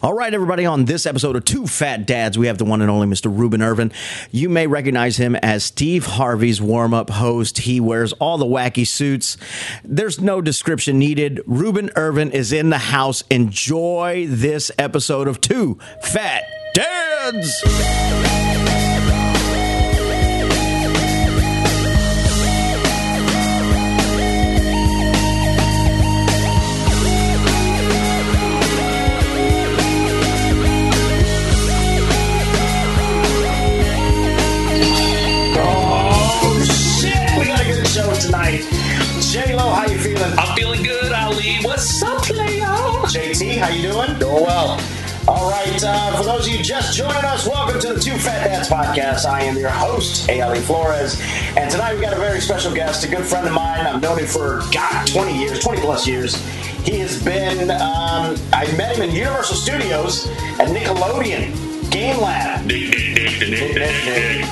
All right, everybody, on this episode of Two Fat Dads, we have the one and only Mr. Ruben Irvin. You may recognize him as Steve Harvey's warm up host. He wears all the wacky suits. There's no description needed. Ruben Irvin is in the house. Enjoy this episode of Two Fat Dads. How you doing? Doing well. All right. Uh, for those of you just joining us, welcome to the Two Fat Dads podcast. I am your host, Ali Flores, and tonight we've got a very special guest, a good friend of mine. I've known him for God, 20 years, 20 plus years. He has been. Um, I met him in Universal Studios at Nickelodeon Game Lab.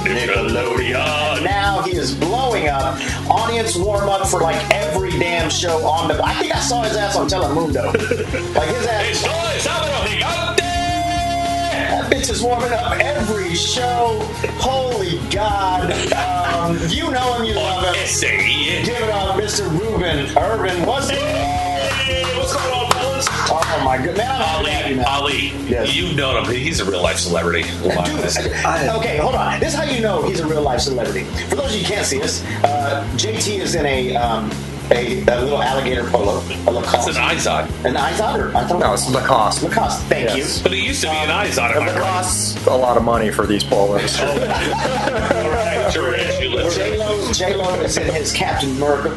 Nickelodeon. Now he is blowing up. Audience warm up for like every damn show on the. I think I saw his ass on Telemundo. like his ass. Estoy sábado gigante. That bitch is warming up every show. Holy God. Um, you know him, you love him. Give it up, Mr. Ruben Irvin. What's Hey, what's going on? Oh my god, man! I'm Ali. Ali, Yes. you've known him. He's a real life celebrity. Dude, okay, hold on. This is how you know he's a real life celebrity. For those of you who can't see us, uh, JT is in a um, a, a little alligator polo, a Lacoste. It's an Izod. An Izod or I thought No, it's Lacoste. Lacoste. Thank Yes. But it used to be an Izod. Am And I right? costs a lot of money for these polos. Alright, you're rich. You you. live J Lo, J Lo is in his Captain America.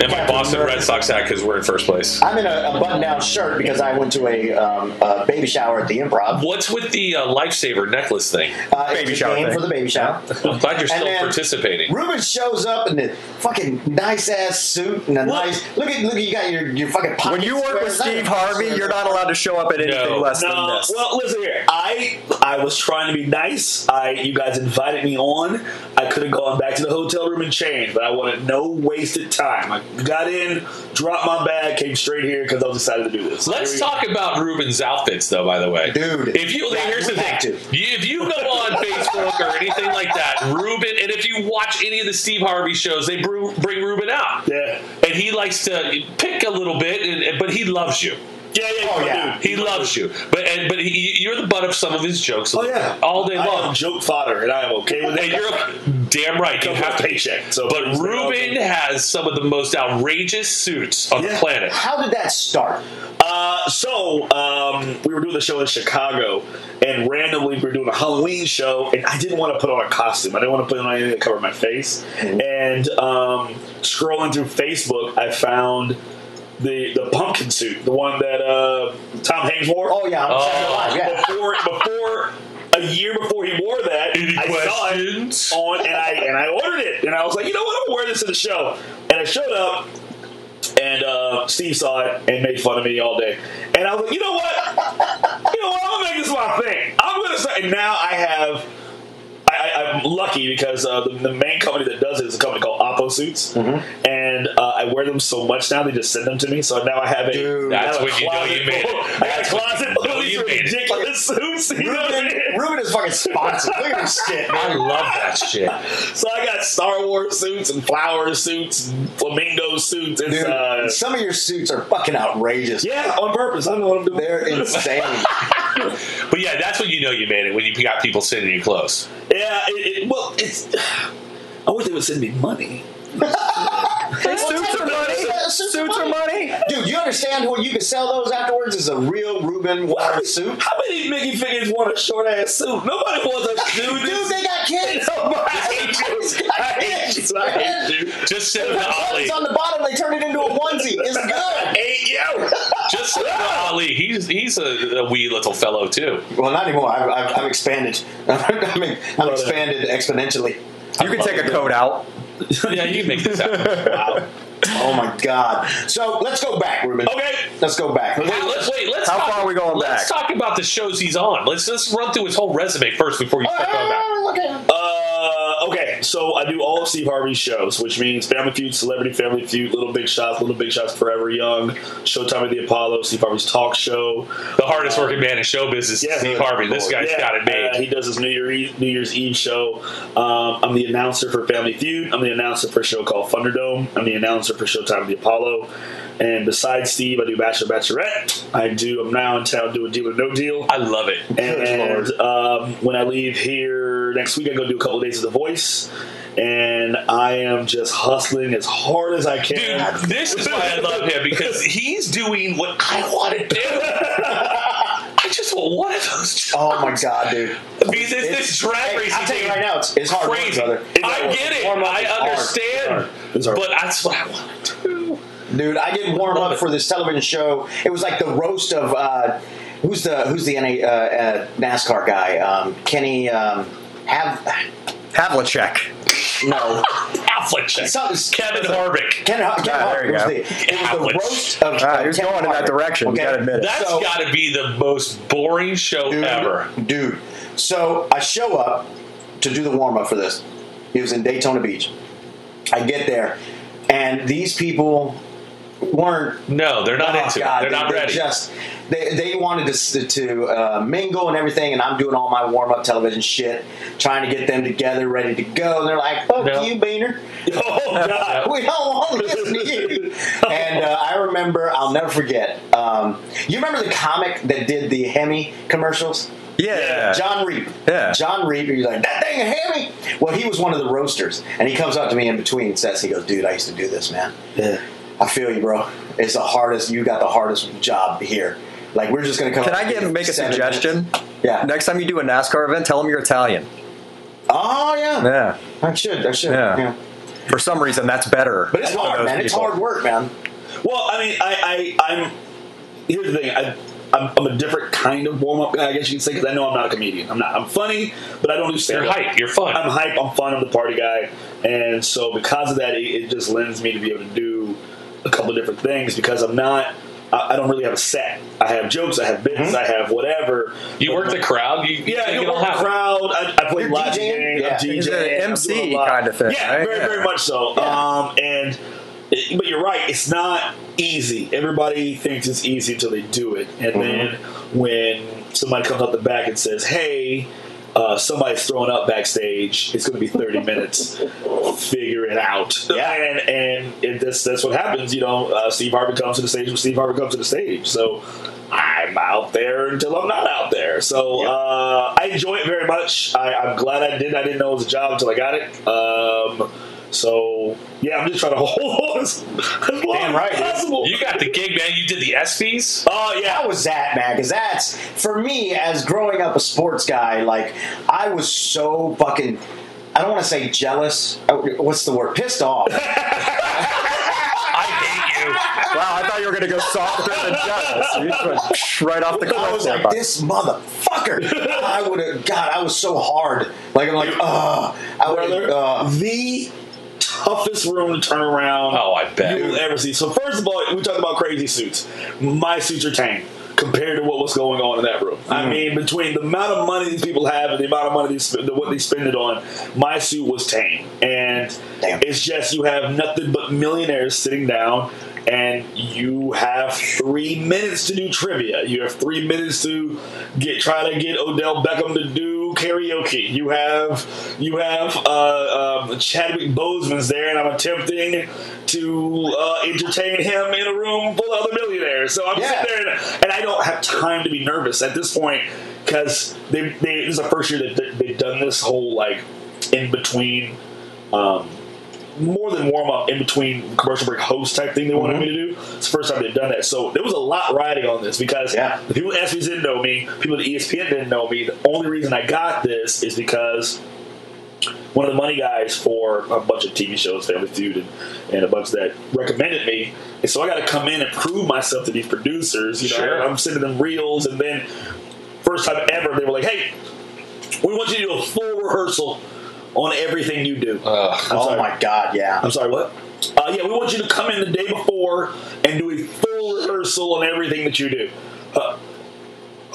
And my Boston Red Sox hat because we're in first place. I'm in a, a button-down shirt because I went to a, um, a baby shower at the Improv. What's with the uh, lifesaver necklace thing? Uh, Baby it's a shower game thing. for the baby shower. I'm glad you're still then- participating. Ruben shows up in the fucking nice ass suit and a What? nice look at look at you got your your fucking when you work with Steve Harvey, you're not allowed to show up at anything No. less than No, this. well, listen here. I I was trying to be nice. I you guys invited me on. I could have gone back to the hotel room and changed, but I wanted no wasted time. I got in, dropped my bag, came straight here because I was excited to do this. Let's Here we talk about Ruben's outfits, though. By the way, Dude, If you that- here's the we have thing, to. You- if you go on Facebook or anything like that, Ruben, and if you watch any of the Steve Harvey shows, they br- bring Ruben out. Yeah, and he likes to pick a little bit, and, but he loves you. yeah, yeah. Oh, my yeah. dude. He loves you, but and, but he, you're the butt of some of his jokes. Oh yeah, all day I long. am joke fodder, and I am okay with And it. you're damn right. You Comes have with to paycheck, so- but Ruben has some of the most outrageous suits on the planet. How did that start? Uh, so um, we were doing the show in Chicago, and randomly we were doing a Halloween show, and I didn't want to put on a costume. I didn't want to put on anything to cover my face. And um, scrolling through Facebook, I found the the pumpkin suit, the one that uh, Tom Hanks wore. Oh yeah, I'm Oh. Saturday yeah. Before before a year before he wore that, Any I questions? saw it on, and I and I ordered it, and I was like, you know what, I'm gonna wear this to the show. And I showed up, and uh, Steve saw it and made fun of me all day. And I was like, you know what? You know what? I'm gonna make this my thing. I'm gonna start. And now I have. I, I, I'm lucky because uh, the, the main company that does it is a company called Oppo Suits, and uh, I wear them so much now they just send them to me. So now I have a. Dude. That's a when you know closet you made it. full- I got a closet full of these you made ridiculous suits. You know what I Ruben, mean? Ruben is fucking sponsored. Look at this shit, I love that shit. So I got Star Wars suits and flower suits and flamingo suits. It's Dude, uh, some of your suits are fucking outrageous. yeah, on purpose. I don't know what I'm doing. They're insane. But yeah, that's when you know you made it when you got people sending you clothes. Yeah, it, it, well, it's. I wish they would send me money. Hey, suits are money. Suits are Suits are money. Dude, you understand when you can sell those afterwards as a real Ruben Warren suit? How many Mickey figures want a short ass suit? Nobody wants a dude. Dude, they got kids. I hate. I hate you. I hate you. Just send They them to put Ali. buttons on the bottom, they turn it into a onesie. It's good. hate you. Just send them to Ali. He's he's a, a wee little fellow too. Well, not anymore. I've, I've, I've expanded. I mean, I'm expanded exponentially. You can take a coat out. Yeah, you can make this happen. Wow. Oh my god. So let's go back, Ruben. Okay. Let's go back. Wait, let's wait. Let's How talk, far are we going Let's back? talk about the shows he's on. Let's just run through his whole resume first before you start going back. Okay. Uh, okay. So I do all of Steve Harvey's shows, which means Family Feud, Celebrity Family Feud, Little Big Shots, Little Big Shots Forever Young, Showtime at the Apollo, Steve Harvey's talk show. The hardest working man in show business is Yeah, Steve Harvey. This guy's Yeah, got it made. uh, he does his New, Year Eve, New Year's Eve show. Um, I'm the announcer for Family Feud. I'm the announcer for a show called Thunderdome. I'm the announcer for Showtime at the Apollo. And besides Steve, I do Bachelor Bachelorette. I do. I'm now in town doing Deal or No Deal. I love it. And um, when I leave here next week, I go do a couple of days of The Voice. And I am just hustling as hard as I Dude, can. this is why I love him because he's doing what I want to do. I just want one of those jobs. Oh my god, dude! Because it's this drag Hey, racing I'll tell you right now, it's, it's hard crazy. work, brother. It's I hard. get it. I is hard. understand. It's hard. It's hard. But that's what I want to do. Dude, I did warm Love up it. for this television show. It was like the roast of uh, who's the who's the NA, uh, uh, NASCAR guy? Um, Kenny um, have Havlicek. no Affleck. Some- Kevin Harvick. Ken, Ken Ah, there you was go. the, it was the Havlicek. roast of. Ah, of he was Ken going in that Harvick, direction. You gotta admit it. That's So- got to be the most boring show dude, ever. dude. So I show up to do the warm up for this. It was in Daytona Beach. I get there, and these people weren't No, they're not Oh, into God, it. They're they- not they ready. Just they they wanted to to uh, mingle and everything, and I'm doing all my warm up television shit, trying to get them together, ready to go. And they're like, "Fuck No. you, Beaner." Oh, God. We don't want to listen to you. And uh, I remember, I'll never forget. Um, you remember the comic that did the Hemi commercials? Yeah. Jon Reep. Yeah. Jon Reep. He's like, that thing a Hemi. Well, he was one of the roasters. And he comes up to me in between and says, he goes, dude, I used to do this, man. Yeah. I feel you, bro. It's the hardest, you got the hardest job here. Like, we're just going to come Can up I get make a suggestion? minutes. Yeah. Next time you do a NASCAR event, tell them you're Italian. Oh, yeah. Yeah. I should. I should. Yeah. Yeah. For some reason, that's better. But it's hard, those man. It's hard work, man. Well, I mean, I, I, I'm. Here's the thing. I, I'm, I'm a different kind of warm up guy, I guess you can say, because I know I'm not a comedian. I'm not. I'm funny, but I don't do stand You're hype. You're fun. I'm hype. I'm fun. I'm the party guy, and so because of that, it, it just lends me to be able to do a couple of different things because I'm not. I, I don't really have a set. I have jokes. I have bits. Mm-hmm. I have whatever. you work the crowd. You, Yeah, you you don't work have the crowd. I, I play You're live DJing? games. Yeah. I'm DJing. He's an I'm MC a lot. kind of thing, Yeah, right? very, Yeah. very much so. Yeah. Um, and but you're right. It's not easy. Everybody thinks it's easy until they do it, and then when somebody comes out the back and says, "Hey." Uh, somebody's throwing up backstage. It's going to be 30 minutes. Figure it out. Yeah. And and it, that's that's what happens. You know, uh, Steve Harvey comes to the stage when Steve Harvey comes to the stage. So I'm out there until I'm not out there. So uh, I enjoy it very much. I, I'm glad I did. I didn't know it was a job until I got it. Um, so yeah, I'm just trying to hold on as, as long Damn right, as possible. You got the gig, man. You did the ESPYS. Oh yeah, How was that, man? Because that's for me as growing up a sports guy. Like I was so fucking. I don't want to say jealous. Uh, What's the word? Pissed off. I hate you. Wow, I thought you were going to go softer than jealous. You just went right off the cliff. I was there, like, this motherfucker. I would have. God, I was so hard. Like I'm like, uh I would uh, the toughest room to turn around. Oh, I bet. you will ever see. So first of all, we talk about crazy suits. My suits are tame compared to what was going on in that room. Mm. I mean, between the amount of money these people have and the amount of money they spend, what they spend it on, my suit was tame. And Damn. it's just you have nothing but millionaires sitting down. And you have three minutes to do trivia. You have three minutes to get try to get Odell Beckham to do karaoke. You have you have uh, um, Chadwick Boseman's there, and I'm attempting to uh, entertain him in a room full of other millionaires. So I'm Yeah. sitting there, and, and I don't have time to be nervous at this point because they, they this is the first year that they- they've done this whole like in between. Um, more than warm up in between commercial break host type thing they wanted mm-hmm. me to do. It's the first time they've done that. So there was a lot riding on this because Yeah. the people at ESPN didn't know me, people at ESPN didn't know me. The only reason I got this is because one of the money guys for a bunch of TV shows, Family Feud, and, and a bunch that recommended me. And so I got to come in and prove myself to these producers. You know, Sure. I'm sending them reels, and then first time ever, they were like, "Hey, we want you to do a full rehearsal on everything you do." I'm oh sorry. my god, yeah. I'm sorry, what? Uh, yeah, we want you to come in the day before and do a full rehearsal on everything that you do. Uh,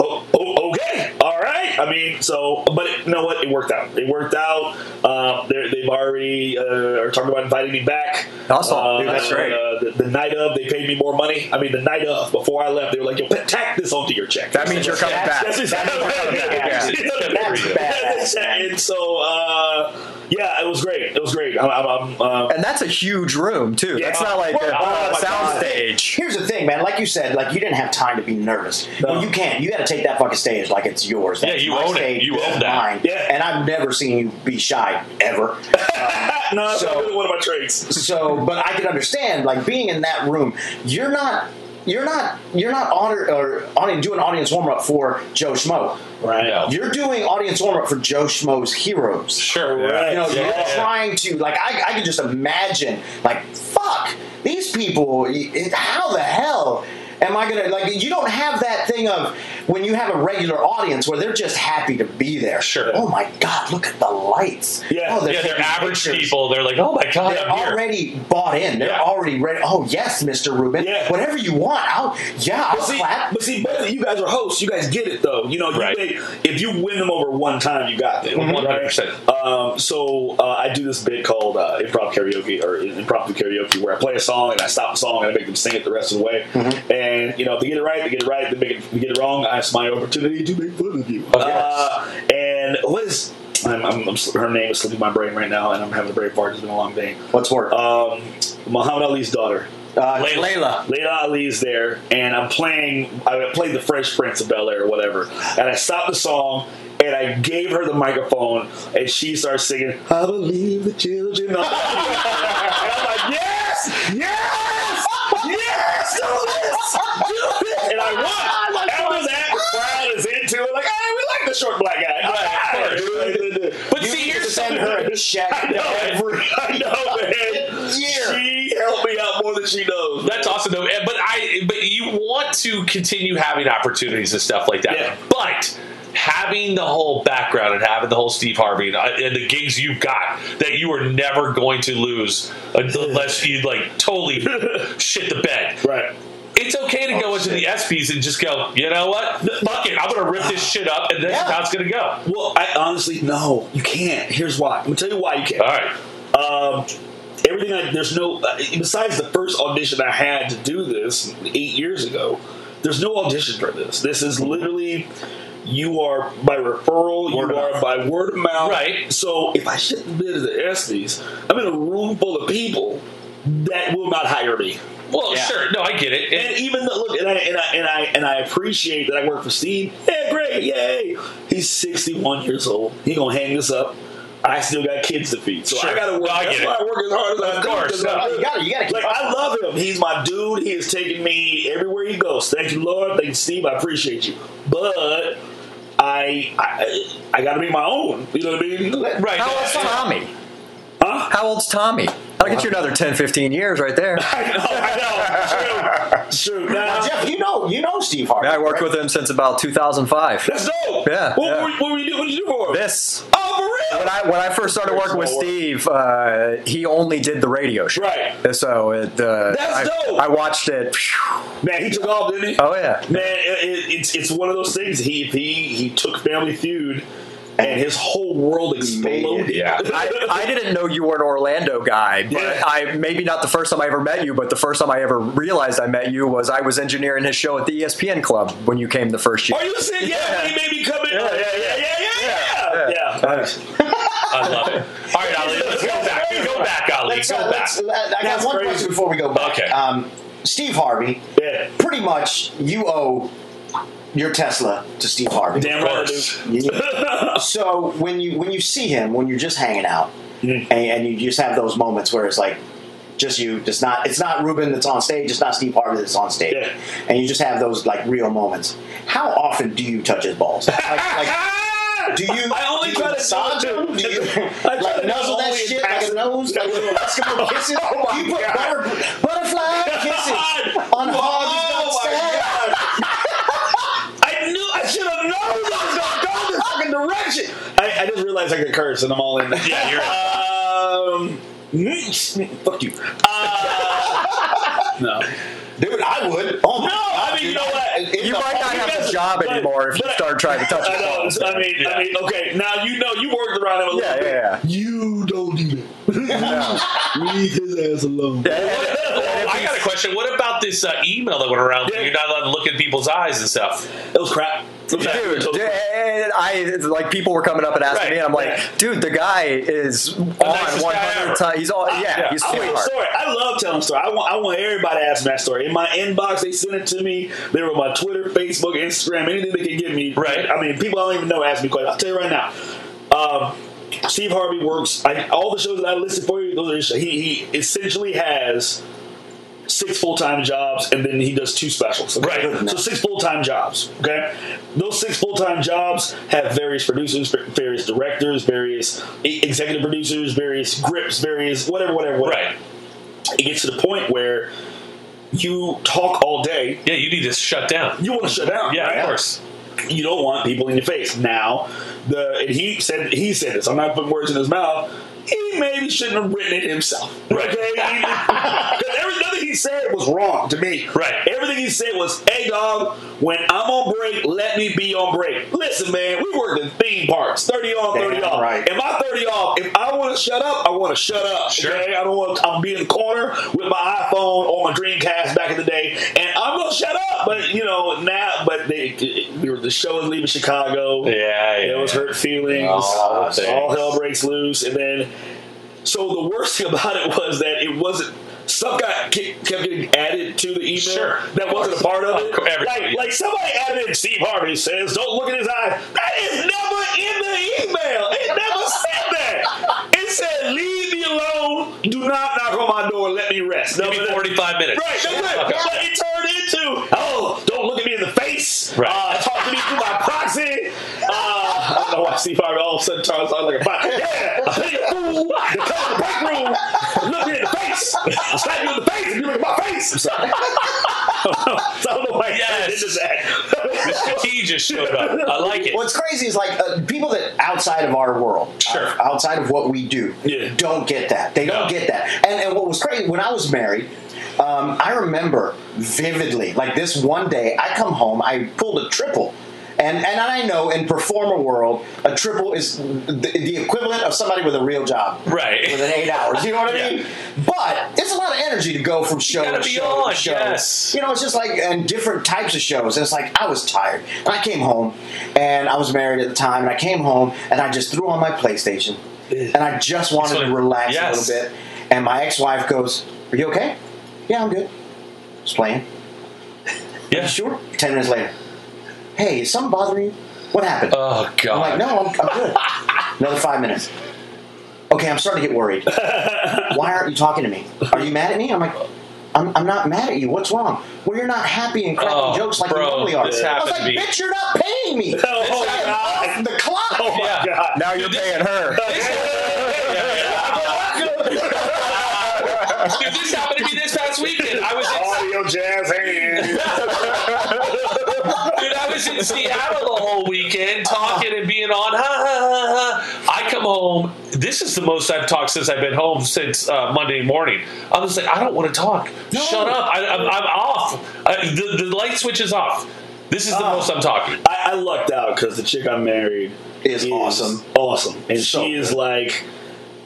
oh, oh, okay, all all right. I mean, so, but it, you know what? It worked out. It worked out. Um, they're- they've already uh, are talking about inviting me back. Awesome. Uh, Dude, that's great. Uh, the, the night of, they paid me more money. I mean, the night of, before I left, they were like, "Yo, tack this onto your check." That means you're coming back. That's exactly That's what badass. That's And so, uh, yeah, it was great. It was great. I'm, I'm, I'm, um, And that's a huge room too. Yeah. That's not like Well, a oh my sound God. stage. Here's the thing, man. Like you said, like you didn't have time to be nervous. No. Well, you can't. You got to take that fucking stage like it's yours. Yeah, you my own it. You own that. Mine. Yeah. And I've never seen you be shy ever. Um, no, that's So- not really one of my traits. So, but I can understand, like being in that room. You're not. You're not. You're not honor or on doing audience warm up for Joe Schmo. Right. No. You're doing audience warm up for Joe Schmo's heroes. Sure. Right. You know, Yeah, you're trying to like. I, I can just imagine, like, fuck these people. it- How the hell am I gonna like? You don't have that thing of when you have a regular audience where they're just happy to be there. Sure. Oh my god, look at the lights. Yeah. Oh, Yeah, they're average pictures. people. They're like, oh my god, They're I'm here. already bought in. They're Yeah. already ready. Oh yes, Mr. Rubin. Yeah. Whatever you want. I'll yeah. I'll But see, clap. but see, both of you guys are hosts. You guys get it though. You know, you Right. make- if you win them over one time, you got them. Mhm. right? 100%. Um, so uh, I do this bit called uh, improv karaoke or impromptu karaoke, where I play a song and I stop the song and I make them sing it the rest of the way. And you know, if they get it right, they get it right. If they make it, they get it wrong, it's my opportunity to make fun of you. Of. Uh, and what is? I'm, I'm, I'm, her name is slipping my brain right now, and I'm having a brain fart. It's been a long day. What's work? Um, Muhammad Ali's daughter. Uh, Laila. Laila. Laila Ali's there, and I'm playing. I played the Fresh Prince of Bel Air or whatever, and I stopped the song and I gave her the microphone, and she starts singing, "I believe the children." And I'm like, "Yes, yes, yes, do this, do this," and I won. After that, the crowd is into it. Like, hey, we like the short black guy. Right, of course. But you see, need to here's send something- her a check I know, every I know, man. year. She helped me out more than she knows. That's awesome though. But I but you want to continue having opportunities and stuff like that. Yeah. But having the whole background and having the whole Steve Harvey and, uh, and the gigs you've got that you are never going to lose unless you like totally shit the bed. right. It's okay to go into the ESPYS and just go, you know what? Fuck it. I'm going to rip this shit up and this Yeah. is how it's going to go. Well, I honestly no, you can't. Here's why. I'm gonna tell you why you can't. All right. Um, everything. I, there's no. Besides the first audition I had to do this eight years ago. There's no audition for this. This is literally. You are by referral. Word you are mouth. by word of mouth. Right. So if I shit the bed of the ESPYS, I'm in a room full of people that will not hire me. Well, Yeah. sure. No, I get it. And even though, look, and I and I and I and I appreciate that I work for Steve. Yeah, great, yay. He's 61 years old. He gonna hang this up. I still got kids to feed, so Sure. I gotta work. No, I That's get why it. I work as hard as I Of do, course. No, I- you gotta- you gotta keep like. I love him. He's my dude. He has taken me everywhere he goes. Thank you, Lord. Thank you, Steve. I appreciate you, but I I, I got to be my own. You know what I mean? right. How old's Tommy? Huh? How old's Tommy? That'll get you another 10, 15 years right there. I know. I know. True. True. Now, Now, Jeff, you know, you know Steve Harvey. I worked right? with him since about 2005. that's dope. Yeah, What, yeah. Were, what were you do? What did you do for him? This Oh, for real? when I when I first started working with Steve, uh, he only did the radio show. Right. So it, uh, That's I, dope. I watched it. Man, he took off, didn't he? Oh yeah. Man, it, it, it's it's one of those things. He he he took Family Feud, and his whole world exploded. Yeah. I, I didn't know you were an Orlando guy, but Yeah. I maybe not the first time I ever met you, but the first time I ever realized I met you was I was engineering his show at the ESPN Club when you came the first year. Are you saying yeah? Yeah. When he made me come in. Yeah. Yeah, yeah, yeah, yeah, yeah, yeah. Yeah. Nice. I love it. All right, Ali, let's go back. Go back, Ali. Let's, Go uh, back. let's, uh, I got one crazy. question before we go back. Okay. Um, Steve Harvey, Yeah. pretty much you owe your Tesla to Steve Harvey. Damn right, I course. do. You- so when you when you see him, when you're just hanging out, Mm-hmm. and, and you just have those moments where it's like just you, just not it's not Ruben that's on stage, it's not Steve Harvey that's on stage, Yeah. and you just have those like real moments. How often do you touch his balls? Like, like do you? I only try to massage him? Do you like nuzzle that shit like a nose, like little Eskimo kisses? Oh you put butter, butterfly kisses on Harvey's Oh my nutsack. God. I knew I should have known that was gonna go this fucking direction. I, I just realized I could curse and I'm all in. Yeah, you're- um. mm, Fuck you. Uh, no. Dude, I would. Oh my No, God, I mean, dude, you know what? it- You it's might a- not have Because- a job but- anymore if you but- start trying to touch I the know. balls. I mean, I mean, okay. Now you know you worked around him a little Yeah, bit. yeah, yeah. You don't do that. Leave his ass alone. I got a question. What about this uh, email that went around? Yeah. You're not allowed to look in people's eyes and stuff. It was crap. It was crap. Dude, dude, I like people were coming up and asking Right, me, and I'm like, dude, the guy is on nicest guy 100 times. He's all, yeah, yeah. he's I sweetheart. story. I love telling stories. I want I want everybody to ask me that story. In my inbox, they send it to me. They were on my Twitter, Facebook, Instagram, anything they can give me. Right. I mean, people I don't even know ask me questions. I'll tell you right now. Um, Steve Harvey works. I, all the shows that I listed for you, those are he, he essentially has six full time jobs, and then he does two specials. okay? Right. So six full time jobs. Okay. Those six full time jobs have various producers, various directors, various executive producers, various grips, various whatever, whatever, whatever. Right. It gets to the point where you talk all day. Yeah, you need to shut down. You want to shut down. Yeah, right? of course. You don't want people in your face. Now, the and he said he said this. I'm not putting words in his mouth. He maybe shouldn't have written it himself. Right. Okay. Because every- nothing he said was wrong to me. Right. Everything he said was, "Hey, dog, when I'm on break, let me be on break." Listen, man, we work in theme parks, thirty on, thirty Damn off. right. Am I thirty off? If I want to shut up, I want to shut up. Sure. Okay. I don't want. I'm be in the corner with my iPhone or my Dreamcast back in the day, and I'm gonna shut up. But you know now, but they, the show was leaving Chicago. Yeah, yeah. It was hurt feelings. Oh, all hell breaks loose, and then so the worst thing about it was that it wasn't. Stuff got kept getting added to the email Sure. that wasn't a part of it. everybody, like, yeah. like somebody added in Steve Harvey says, "Don't look at his eye." That is never in the email. It never said that. It said, "Leave me alone. Do not knock on my door. Let me rest." Give me. 45 minutes. Right, that's fuck up. But it turned into, oh, don't look at me in the face. Right. Uh, talk to me through my proxy. Uh, don't know why Steve Harvey all of a sudden turns out like a bot. Yeah, I think you fool. To come to the break room, look me in the face. I slap you in the face and you look at my face. I'm sorry. I don't know why Yes. it into that. The key just showed up. I like it. What's crazy is like uh, people that outside of our world, Sure. uh, outside of what we do, Yeah. don't get that. They don't No. get that. And, and what was crazy when I was married, um, I remember vividly. Like this one day, I come home, I pulled a triple. And, and I know in performer world, a triple is the, the equivalent of somebody with a real job. Right. Within eight hours. You know what I Yeah. mean? But it's a lot of energy to go from show to show on, to show. yes. You know, it's just like and different types of shows. And it's like I was tired. And I came home and I was married at the time and I came home and I just threw on my PlayStation and I just wanted That's to relax yes. a little bit. And my ex wife goes, Are you okay? Yeah, I'm good. Just playing. Yeah. Sure? Ten minutes later. Hey, is something bothering you? What happened? Oh, God. I'm like, no, I'm, I'm good. Another five minutes. Okay, I'm starting to get worried. Why aren't you talking to me? Are you mad at me? I'm like, I'm, I'm not mad at you. What's wrong? Well, you're not happy and cracking Oh, jokes like bro, you normally are. I was like, bitch, you're not paying me. Oh, I am God. off the clock. Oh my Yeah. god. Now you're paying her. Dude, this happened to me this past weekend. I was in, Audio jazz hands. Dude, I was in Seattle the whole weekend talking and being on. Ha, ha, ha, ha. I come home. This is the most I've talked since I've been home since uh, Monday morning. I was like, I don't want to talk. Shut up. I, I'm, I'm off. I, the, the light switch is off. This is the Oh. most I'm talking. I, I lucked out because the chick I married Is awesome. awesome, and So she is good. like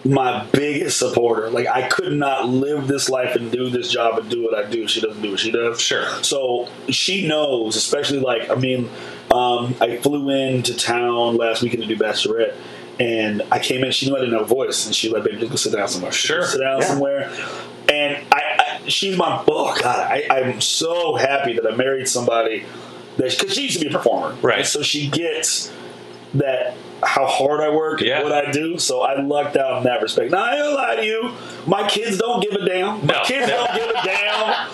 my biggest supporter. Like I could not live this life and do this job and do what I do. She doesn't do what she does. Sure. So she knows, especially like I mean, um, I flew into town last weekend to do Bachelorette. And I came in. She knew I didn't have a voice, and she like, "Baby, just go sit down somewhere. Sure. sit down Yeah. somewhere." And I, I, she's my oh god, I, I'm so happy that I married somebody that because she used to be a performer, Right. And so she gets that how hard I work Yeah. and what I do. So I lucked out in that respect. Now I ain't gonna lie to you, my kids don't give a damn. My No. kids don't give a damn.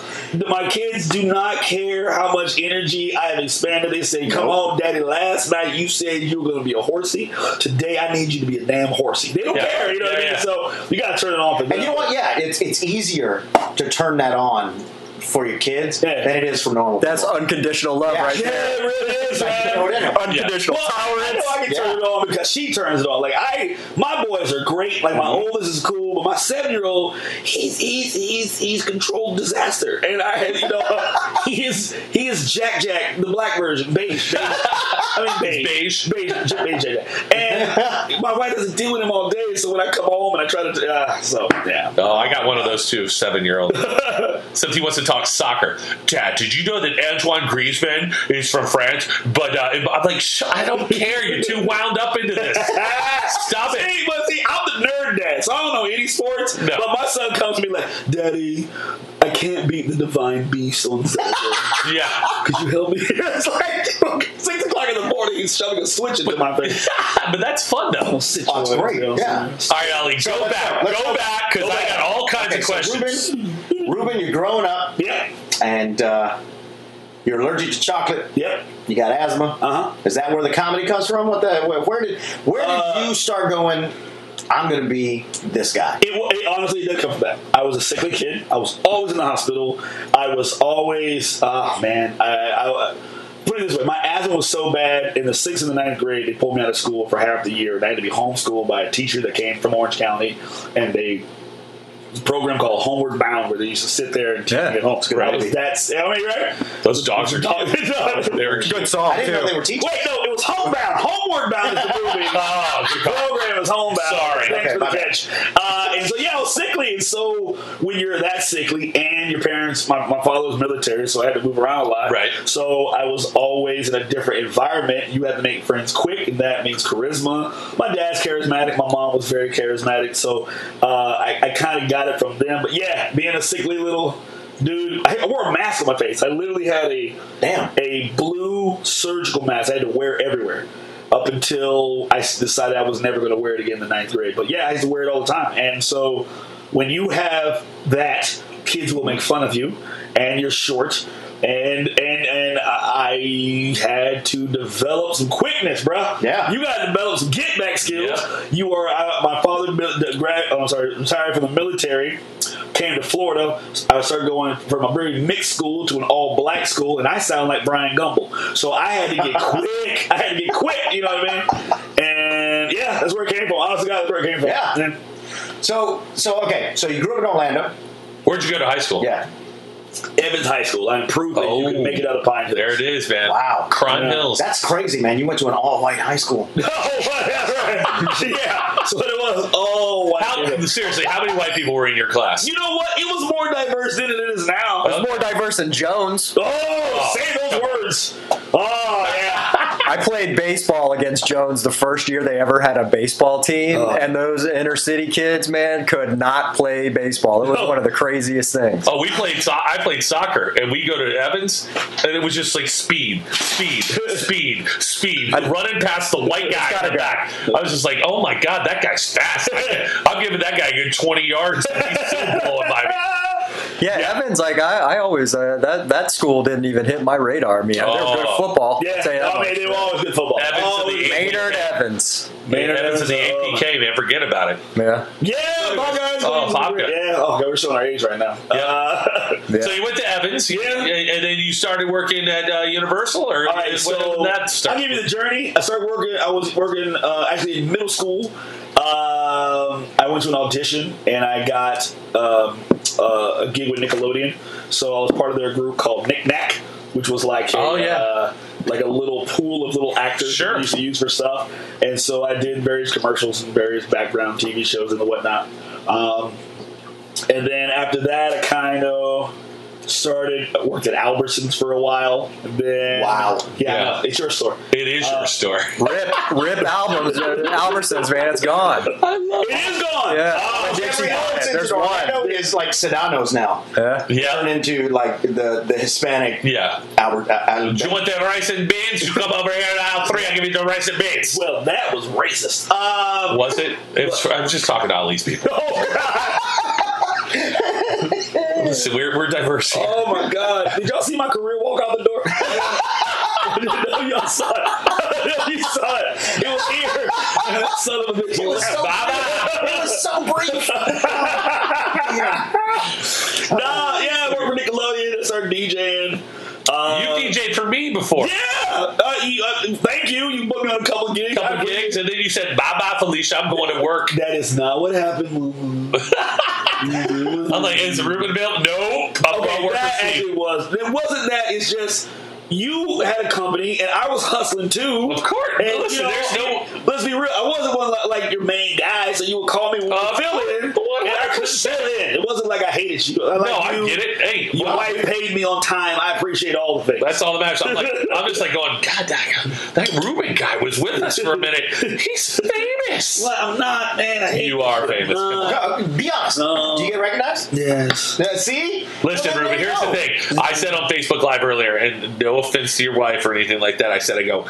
My kids do not care how much energy I have expanded. They say, "Come on, Daddy. Last night you said you were going to be a horsey. Today I need you to be a damn horsey." They don't Yeah. care. You know what I mean? So you got to turn it off. for. And you know what? Yeah, it's it's easier to turn that on for your kids Yeah. than it is for normal. That's people. unconditional love Yeah. right Yeah, there. it really is, man. throw it in there. Unconditional Well, I know I can turn Yeah. it on because she turns it on. Like I, my boys are great. Like my Mm-hmm. oldest is cool, but my seven year old, he's he's he's he's controlled disaster, and I, you know, he is he is Jack Jack, the black version, beige. beige. I mean beige, Beige. beige, beige, Jack Jack. And my wife doesn't deal with him all day, so when I come home and I try to, uh, so yeah. Oh, I got one of those too, seven year old. Except he wants to talk soccer. Dad, did you know that Antoine Griezmann is from France? But uh, I'm like, Sh- I don't care. You're too wound up into this. Stop it. See, but see, I'm the nerd dad, so I don't know any sports. No. But my son comes to me like, Daddy, I can't beat the divine beast on Saturday. Yeah. Could you help me? it's like six o'clock in the morning. He's shoving a switch into my face. but that's fun though. I'll sit you Oh, it's over, great, yeah. All right, Ali, So go let's back. go. Go go. back because I got all kinds Okay, of so questions. Ruben, Ruben, you're growing up Yeah. and uh, you're allergic to chocolate. Yep. You got asthma. Uh-huh. Is that where the comedy comes from? What the? Where, where did where did Uh, you start going? I'm going to be this guy. It, it honestly did come from that. I was a sickly kid. I was always in the hospital. I was always, oh man, I, I put it this way: my asthma was so bad in the sixth and the ninth grade, they pulled me out of school for half the year, and I had to be homeschooled by a teacher that came from Orange County, and they. A Program called Homeward Bound, where they used to sit there and teach Yeah, me at home. it's a good Right? That's I mean, right? Those dogs are Dog- cute. They were Good cute. song I didn't know they were teaching. Wait, no, it was Homebound. Homeward Bound is the movie. Oh, The program is homebound. Sorry. Thanks Okay, for the my bad. catch. Uh, and so, yeah, I was sickly. And so, when you're that sickly and your parents, my, my father was military, so I had to move around a lot. Right. So, I was always in a different environment. You had to make friends quick, and that means charisma. My dad's charismatic. My mom was very charismatic. So, uh, I, I kind of got it from them. But yeah, being a sickly little dude, I, I wore a mask on my face. I literally had a Damn. a blue surgical mask I had to wear everywhere up until I decided I was never going to wear it again in the ninth grade. But yeah, I used to wear it all the time. And so when you have that, kids will make fun of you, and you're short. And and and I had to develop some quickness, bro. Yeah. you got to develop some get back skills. Yeah. You are uh, my father. mil- the Grad, oh, I'm sorry, retired from the military came to Florida. I started going from a very mixed school to an all black school, and I sound like Bryant Gumbel. So I had to get quick. I had to get quick. You know what I mean? And yeah, that's where it came from. Honestly, God, that's where it came from. Yeah. And So so okay. So you grew up in Orlando. Where'd you go to high school? Yeah. Evans High School. I proved that you Oh. can make it out of Pine Hill. There it is, man. Wow. Crime Yeah. Hills. That's crazy, man. You went to an all white high school. Oh, right. yeah, that's what it was. Oh, wow. How, seriously, how many white people were in your class? You know what? It was more diverse than it is now. It's more diverse than Jones. Oh, say those words. Oh, yeah. I played baseball against Jones the first year they ever had a baseball team, Oh. and those inner city kids, man, could not play baseball. It was No. one of the craziest things. Oh, we played. So- I played soccer, and we go to Evans, and it was just like speed, speed, speed, speed, running past the white guy in the back. I was just like, "Oh my god, that guy's fast!" I, I'm giving that guy a good 20 yards. And he's still blowing by me. Yeah, Evans, like I, I always uh, that that school didn't even hit my radar. I mean, they're good Oh. football. Yeah, I'll tell you that I mean, they were always good football. Evans and the Maynard Evans. Maynard Evans and the Evans, APK, man, forget about it. Yeah. Yeah, Bob guys. Oh, Bob guys. Yeah. Oh, we're showing our age right now. Yeah. Uh, Yeah. So you went to Evans, Yeah. and, and then you started working at uh, Universal, or all right, so that start? I'll give you the journey. I started working. I was working uh, actually in middle school. Um, I went to an audition and I got um, uh, a gig with Nickelodeon. So I was part of their group called Knick Knack, which was like a, Oh, yeah. uh, like a little pool of little actors Sure. that we used to use for stuff. And so I did various commercials and various background TV shows and the whatnot. Um, and then after that, I kind of started I worked at Albertsons for a while. Then Wow. yeah, Yeah. I it's your store. it is your story. Rip, rip albums, uh, Albertsons, man, it's gone. It is gone. Yeah. Oh, Dixie Every Button, Albertsons there's in one. Orlando is like Sedano's now. Yeah. Yeah, Turn into like the the Hispanic yeah. Albert. Uh, Albert- Do you want the rice and beans? You come over here to aisle three. I'll give you the rice and beans. well, that was racist. Um, Was it? It's, I'm just talking to Ali's people. oh, Listen, we're, we're diverse oh my God! Did y'all see my career walk out the door? I y'all saw it. you saw it. It was here. Son of a bitch. It was so brief. It was so brief. Nah, yeah, I worked for Nickelodeon. Uh, you DJ'd for me before. Yeah. Uh, you, uh, thank you. You put me on a couple of gigs. Couple gigs, and then you said bye bye Felicia. I'm going to work. That is not what happened. I'm like, is Ruben available? No, I'm Okay, going to work that actually was. It wasn't that. It's just you had a company and I was hustling too. Of course. And, Listen, you know, there's no- Let's be real. I wasn't one like, like your main guy, so you would call me when Of you fill in, and I could fill in. It wasn't like I hated you. I No, like I get it. Hey, Your well, wife paid me on time. I appreciate all the things. That's all that matters. I'm like, I'm just like going, God, that, that Ruben guy was with us for a minute. He's famous. Well, I'm not, man. I hate You are famous. Uh, Be honest. No. Do you get recognized? Yes. Uh, see? Listen, Well, Ruben, there you here's the thing. I said on Facebook Live earlier, and no offense to your wife or anything like that, I said, I go,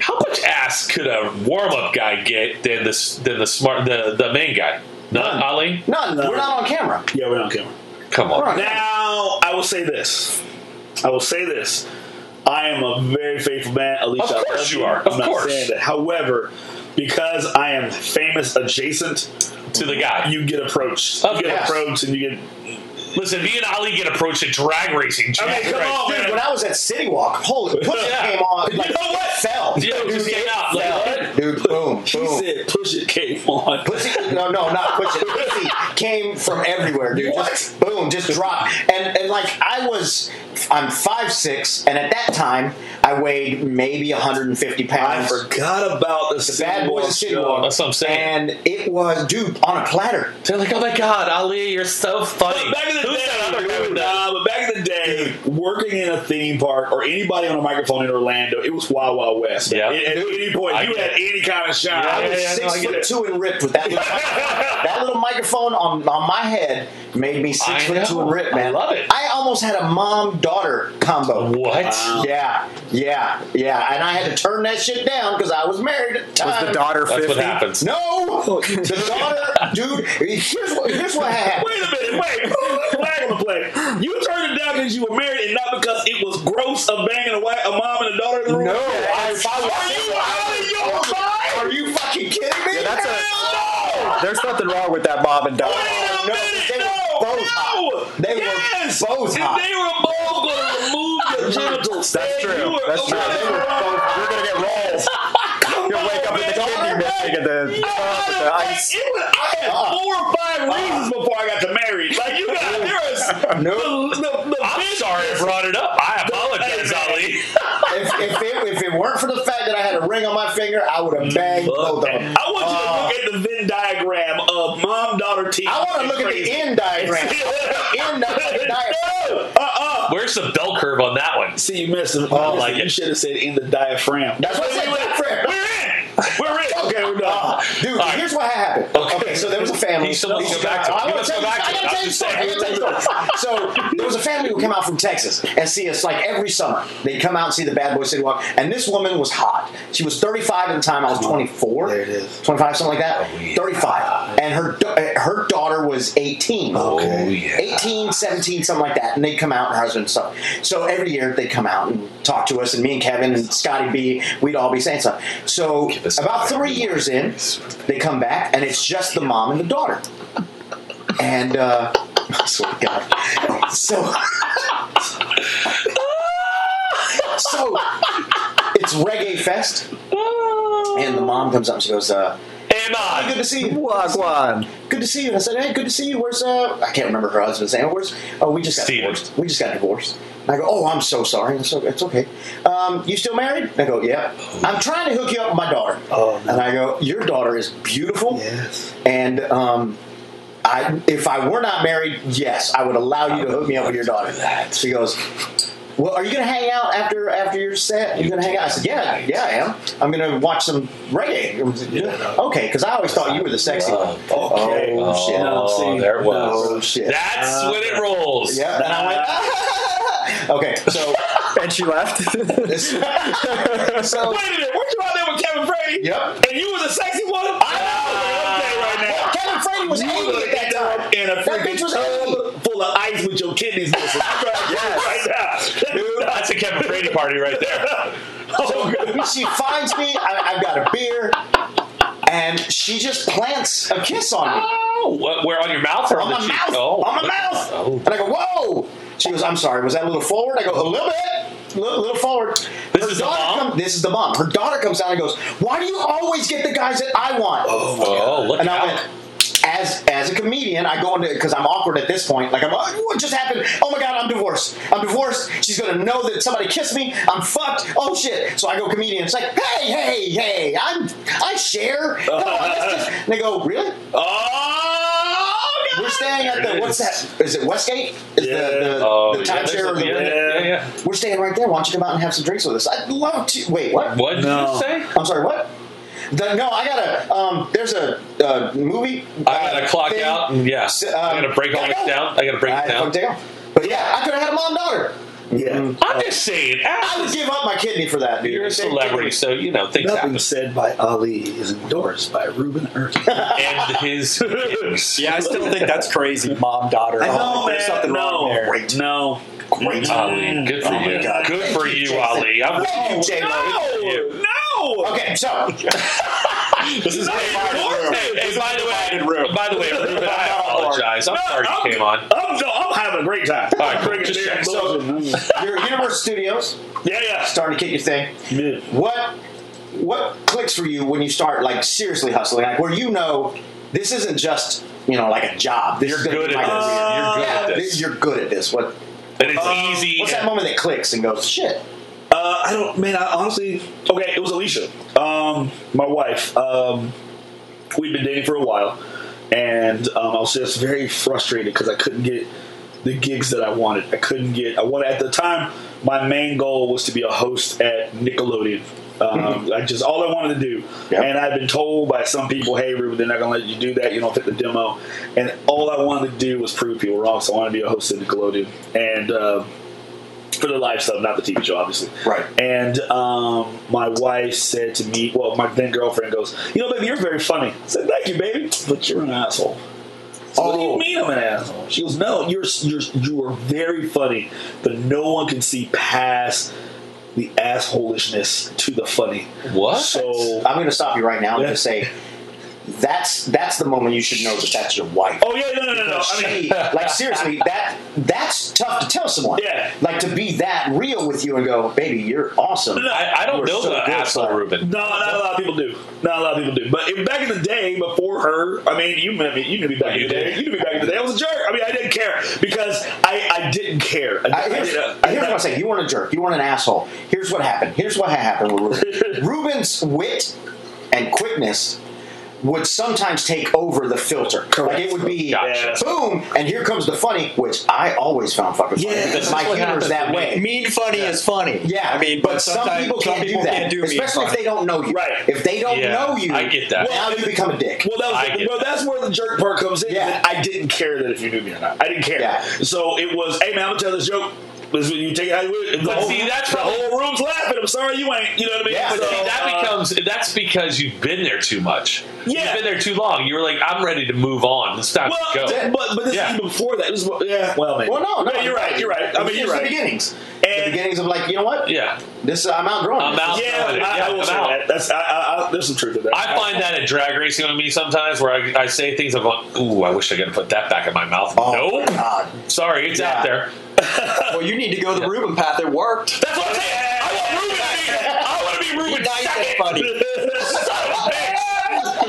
how much ass could a warm up guy get than the than the smart the the main guy? None, None. Ali. None. No. We're not on camera. Yeah, we're not on camera. Come We're on. on camera. Now, I will say this. I will say this. I am a very faithful man. Alicia, Of I course you are. Of I'm not course. saying that. However, because I am famous adjacent, To the guy. you get approached. Of you get course. approached, and you get. Listen, me and Ali get approached at drag racing. I mean, come Christ. on, Dude, man. when I was at City Walk, holy, push Yeah. came on. You Like, know what? Fell. Yeah, it just Dude, came out. Like, fell. what? Dude, boom, She boom. said, "Push it, came on." Pussy, no, no, not pussy. Pussy came from everywhere, dude. What? Just boom, just dropped. And and like I was, I'm five six, and at that time I weighed maybe 150 pounds. I pounds. forgot about the, The Bad Boys of City Walk. That's what I'm saying. And it was, dude, on a platter. They're like, oh my God, Ali, you're so funny. But back in the Who's day, that other dude, nah, but back in the day, working in a theme park or anybody on a microphone in Orlando, it was Wild Wild West. Yeah. At, at any point, I you get had any kind of shine. Yeah, I was yeah, yeah, no, six I foot two and ripped with that little, that little microphone on, on my head made me six I foot two and ripped, man. I love it. I almost had a mom daughter combo. What? Wow. Yeah, yeah, yeah. And I had to turn that shit down because I was married at the Was the daughter That's what happens. No, the daughter, dude. Here's what here's what happened. Wait a minute, wait. Flag on the play. You turned it down because you were married and not because it was gross of banging a, wife, a mom and a daughter in the room? No, I, if I was Are you out of your mind? Are you fucking kidding me? Yeah, that's a- no! There's nothing wrong with that mom and daughter. Wait a no, minute, no, no. Hot. They were yes. both If hot. They were both going to remove your genitals. That's true. You were, That's true. They were bro. You're gonna get rolls. You'll on, wake up in the man. missing and the You uh, with gotta, the like, ice. it was, I had Uh-uh. four or five reasons before I got to marry. Like you got there was No. the, the, the I'm bitch- sorry I brought it up. I apologize, Ali. If, if, it, if it weren't for the fact that I had a ring on my finger, I would have mm, banged both of them. I want you to uh, look at the Venn diagram of mom daughter team. I want to look at the end diagram. end diagram. No, uh-uh. Where's the bell curve on that one? See, you missed oh, it. Oh, like you should have said in the diaphragm. That's what I said, diaphragm. We're in. We're in. Okay, dude, right. here's what happened. Okay. so there was a family. He still to back to. I wants to tell you- back to I it. gotta tell you story. I gotta tell you story. So there was a family who came out from Texas and see us like every summer. They'd come out and see the Bad Boy City Walk. And this woman was hot. She was 35 at the time. I was 24. There it is. 25, something like that. 35. And her her daughter was 18. Oh, yeah. 18, 17, something like that. And they'd come out, her husband and stuff. So every year they'd come out and talk to us, and me and Kevin and Scotty B, we'd all be saying stuff. So us about a- three years in, they come back, and it's just the mom and the daughter. And, uh, I swear to God. So, so it's Reggae Fest, and the mom comes up and she goes, uh, Hey, Hey, good to see you. Wagwan. Good to see you. And I said, Hey, good to see you. Where's uh? I can't remember her husband's name. Where's? Oh, we just got Steven. divorced. We just got divorced. And I go, Oh, I'm so sorry. It's okay. It's okay. Um, you still married? And I go, Yeah. I'm trying to hook you up with my daughter. Oh, no. And I go, Your daughter is beautiful. Yes. And um, I, if I were not married, yes, I would allow you to hook me up with your daughter. She goes, "Well, are you going to hang out after after your set? You going to hang out?" I said, "Yeah, yeah, I am. I'm going to watch some reggae." Okay, because I always thought you were the sexy one. Okay. Oh, shit. Oh, see, there it was. Oh shit. That's when it rolls. yeah, and I went. okay, so And she left. this, so Wait a minute. Weren't you out there with Kevin Brady? Yep. And you was a sexy one? I know. right now. Kevin Brady was You 80 at that time. in a That freaking bitch was tub full of ice with your kidneys missing. I'm trying Yes. right now. Dude, That's a Kevin Brady party right there. Oh, God. she finds me. I, I've got a beer, and she just plants a kiss on me. Oh, what, where on your mouth or on, on the my cheek? mouth. Oh, on my mouth. Oh. And I go, whoa. She goes, I'm sorry, was that a little forward? I go, a little bit. little, little forward. This Her is the mom? come- this is the mom. Her daughter comes down and goes, "Why do you always get the guys that I want?" Oh, oh look and I out. went, as as a comedian, I go into because I'm awkward at this point. Like I'm, uh, what just happened? Oh my god, I'm divorced. I'm divorced. She's gonna know that somebody kissed me. I'm fucked. Oh shit. So I go comedian. It's like, hey, hey, hey, I'm I share. Come on, let's just. And they go, really? Oh, God. We're staying at the what's that? Is it Westgate? Is Yeah. the the, Oh, the yeah, timeshare there's or a- the yeah, yeah, yeah. We're staying right there. Why don't you come out and have some drinks with us? I'd love to. Wait, what? What did No. you say? I'm sorry, what? The, no, I gotta. Um, there's a uh, movie. I gotta uh, clock thing. out. and Yeah, S- I um, gotta break all this down. I gotta break I it had to down. fucking take off. But yeah, I could have had a mom daughter. Yeah. Mm-hmm. I'm just saying, I would give up my kidney for that, dude. you're a celebrity, so you know things Nothing happen. said by Ali is endorsed by Ruben Irvin. And his kids. Yeah, I still think that's crazy, mom daughter. I know, There's man. something no. wrong there. Great. No. Great. Mm-hmm. Ali, good for Oh you. God. Good Thank for you, you, Ali. I'm Thank you, J-Lo. No. No. Okay, so This is a Not divided even room. Hey, by the way, room. by the way, Ruben, I apologize. I'm No, sorry I'm- came on. I'm, no, I'm having a great time. All right, drinking Just check. you're at Universal Studios, yeah, yeah. starting to kick your thing. Yeah. What what clicks for you when you start like seriously hustling, like where you know this isn't just you know like a job. This You're good at my this. career. You're good Yeah, at this. You're good at this. What And it's Um, easy. what's that moment that clicks and goes shit? Uh, I don't, man. I honestly, okay, it was Alicia, um, my wife. Um, we'd been dating for a while, and um, I was just very frustrated because I couldn't get the gigs that I wanted. I couldn't get. I wanted at the time. My main goal was to be a host at Nickelodeon. Um, I just all I wanted to do, Yep. and I've been told by some people, "Hey, Ruben, they're not going to let you do that. You don't fit the demo." And all I wanted to do was prove people wrong. So I wanted to be a host at Nickelodeon, and uh, for the live stuff, not the TV show, obviously. Right. And um, my wife said to me, well, my then girlfriend goes, you know, baby, you're very funny. I said, thank you, baby, but you're an asshole. So What do Oh. you mean I'm an asshole? She goes, no, you're you're you are very funny, but no one can see past the assholishness to the funny. What? So, I'm going to stop you right now and Yeah. just say that's that's the moment you should know that that's your wife. oh yeah, no, no, no, no. I mean, She- like seriously, that that's tough to tell someone. Yeah. Like to be that real with you and go, baby, you're awesome. No, I, I don't You are know so the good, asshole son. Ruben. No, not a lot of people do. Not a lot of people do. But if- back in the day, before her, I mean, you met me. You knew me back You in the day. did. You knew me back in the day. I was a jerk. I mean, I didn't care because I, I didn't care. I, I, I here's, did, uh, I here's did what I'm saying. You weren't a jerk. You weren't an asshole. Here's what happened. Here's what happened with Ruben. Ruben's wit and quickness would sometimes take over the filter. Like it would be Gotcha. Uh, boom, and here comes the funny, which I always found fucking funny Yeah, because my humor's that way. Mean funny is funny. Yeah, I mean, but, some people can't people do that, can't do especially if funny. they don't know you. Right. If they don't Yeah, know you, I get that. Well, Now you become a dick. Well, that was, well, that. that's where the jerk part comes in. Yeah. I didn't care that if you knew me or not. I didn't care. Yeah. So it was, hey man, I'm gonna tell this joke. This you take it how you will. The But whole, see, that's the probably- whole room's laughing. I'm sorry you ain't. You know what I mean? Yeah, But So, see, that uh, becomes that's because you've been there too much. Yeah. You've been there too long. You were like, I'm ready to move on. It's time Well, to go. that- but but this Yeah. is even before that. This is what, yeah. Well, man. well, no, no, you're right. You're right. I mean, you're the right. beginnings. the And- beginnings of like, you know what? yeah. This I'm outgrowing. I'm this. out. Yeah, it. I, I Yeah, will I'm say that. That's I, I, I, there's some truth to that. I find that at drag racing with me sometimes where I, I say things I'm like, ooh, I wish I could have put that back in my mouth. Oh, nope. God. Sorry, it's Yeah. out there. Well, you need to go the Ruben path. It worked. That's what I'm saying. I want Ruben to be. I want to be Ruben Nice second. funny. Son of a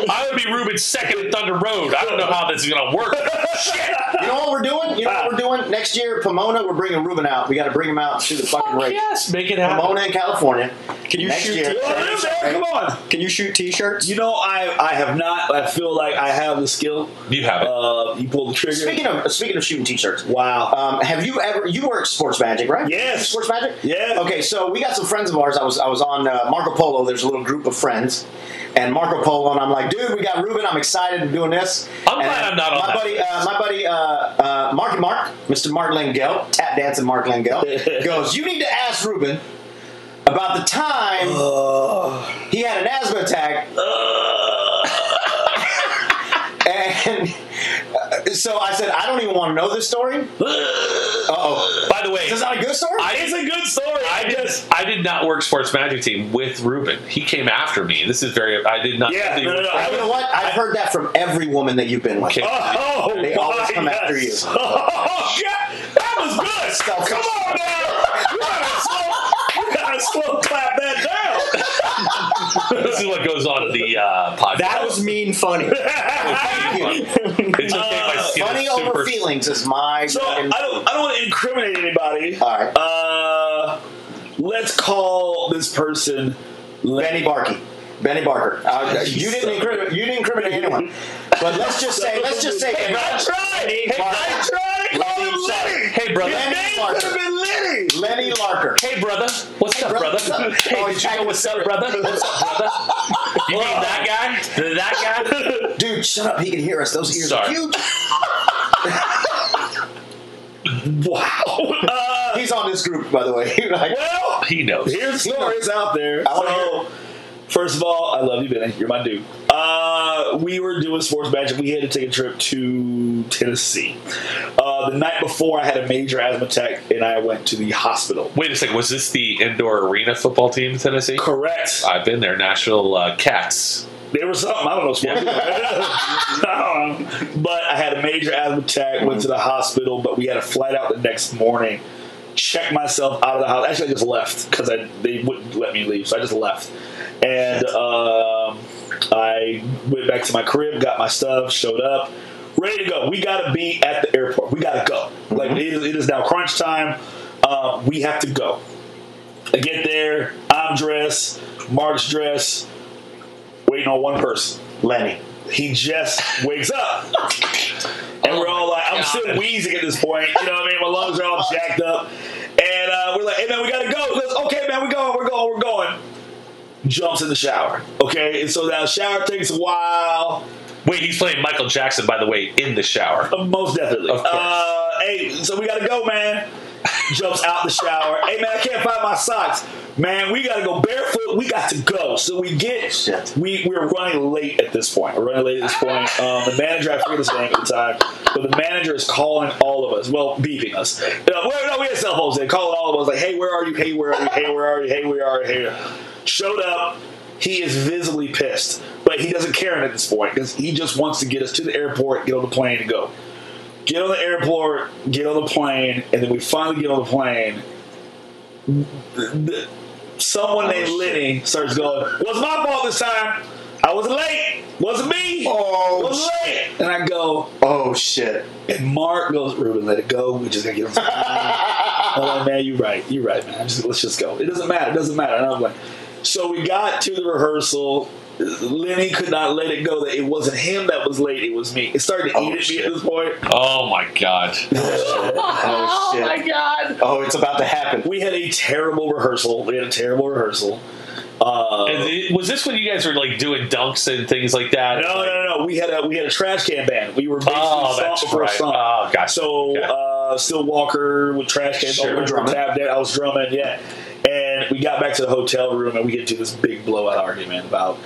bitch. I want to be Ruben second at Thunder Road. I don't know how this is gonna work. Shit. You know what we're doing? You know what we're doing? Next year, Pomona, we're bringing Ruben out. We got to bring him out to the fucking race. yes, make it happen. Pomona in California. Can you Next shoot year. Well, t-shirts? come on. Can you shoot t-shirts? You know, I I have not. I feel like I have the skill. You have it. Uh, you pull the trigger. Speaking of speaking of shooting t-shirts, wow. um, have you ever you work Sports Magic, right? Yes. Sports Magic. Yeah. Okay, so we got some friends of ours. I was I was on uh, Marco Polo. There's a little group of friends, and Marco Polo, and I'm like, dude, we got Ruben. I'm excited to doing this. I'm And glad I'm not on my that buddy. Uh, my buddy, uh, uh, Marky Mark, Mr. Mark Langell, tap dancing Mark Langell, goes. You need to ask Ruben about the time he had an asthma attack. and uh, so I said, I don't even want to know this story. Uh oh. By the way, Is this not a good story? I- it's a good story. I did. I did not work sports magic team with Ruben. He came after me. This is very. I did not. Yeah, I did no, no, no, work- you know what? I've heard that from every woman that you've been with. Okay. Oh, They always my come after you. Oh, God. That was good. Come on now. You gotta slow- well clap that down. This is what goes on in the uh, podcast. That was mean funny. it's okay. my skin Funny is over super. feelings is my. So I don't I don't want to incriminate anybody. All right. Uh, let's call this person Benny Barkey. Benny Barker. Uh, you didn't incriminate. You didn't incriminate anyone. But let's just say. Let's just say. Hey, I tried. Hey, I tried call him Lenny. Hey, brother. His Lenny name have been Lenny. Lenny Larker. Hey, brother. What's up, bro- brother? Hey, Oh, you know what's up, brother? What's up, brother? You mean that guy? That guy? Dude, shut up. He can hear us. Those ears Sorry. are huge. Wow. Uh, He's on this group, by the way. like, well, He knows. here's story. Out there. I So, first of all, I love you, Benny. You're my dude. Uh, we were doing sports magic. We had to take a trip to Tennessee. Uh, the night before, I had a major asthma attack, and I went to the hospital. Wait a second. Was this the indoor arena football team in Tennessee? Correct. I've been there. Nashville uh, Cats. There was something I don't know. Sports. I don't know. But I had a major asthma attack. Went to the hospital, but we had a flight out the next morning. Checked myself out of the house. Actually, I just left because they wouldn't let me leave, so I just left. And um, I went back to my crib, got my stuff, showed up, ready to go. We got to be at the airport. We got to go. Like it is, it is now crunch time. Um, we have to go. I get there. I'm dressed. Mark's dressed waiting on one person. Lenny. He just wakes up. And we're all like, I'm still wheezing at this point. You know what I mean? My lungs are all jacked up. And uh, we're like, hey, man, we got to go. Okay, man, we're going, we're going, we're going. Jumps in the shower. Okay? And so that shower takes a while. Wait, he's playing Michael Jackson, by the way, in the shower. Uh, Most definitely. Of course. Uh, hey, so we got to go, man. Jumps out the shower. Hey, man, I can't find my socks. Man, we got to go barefoot. We got to go. So we get, Shit. we, we're running late at this point. We're running late at this point. Um, the manager, I forget his name at the time, but the manager is calling all of us, well, beeping us. Uh, well, no, we had cell phones. They calling all of us, like, hey, where are you? Hey, where are you? Hey, where are you? Hey, where are you? Hey, showed up. He is visibly pissed, but he doesn't care at this point because he just wants to get us to the airport, get on the plane, and go. Get on the airport, get on the plane, and then we finally get on the plane. The- someone oh, named shit. Lenny starts going, "Was my fault this time? I was late. Was it me. Oh, was late." And I go, Oh, shit. and Mark goes, "Ruben, let it go. We just gotta get on." the plane." I'm like, "Man, you're right. You're right, man. Just, let's just go. It doesn't matter. It doesn't matter." And I was like, "So we got to the rehearsal." Lenny could not let it go that it wasn't him that was late. It was me. It started to Oh, eat at me at this point. Oh my god. Oh, shit. god. Oh, it's about to happen. We had a terrible rehearsal. We had a terrible rehearsal. Uh, And it- was this when you guys were like doing dunks and things like that? no, no, no, no. We had a we had a trash can band. We were basically Oh, song that's before right. song. Oh, gotcha. So Okay. uh, Still Walker with trash cans Sure. all over Drumming. tap. I was drumming, yeah. And we got back to the hotel room and we get into this big blowout argument about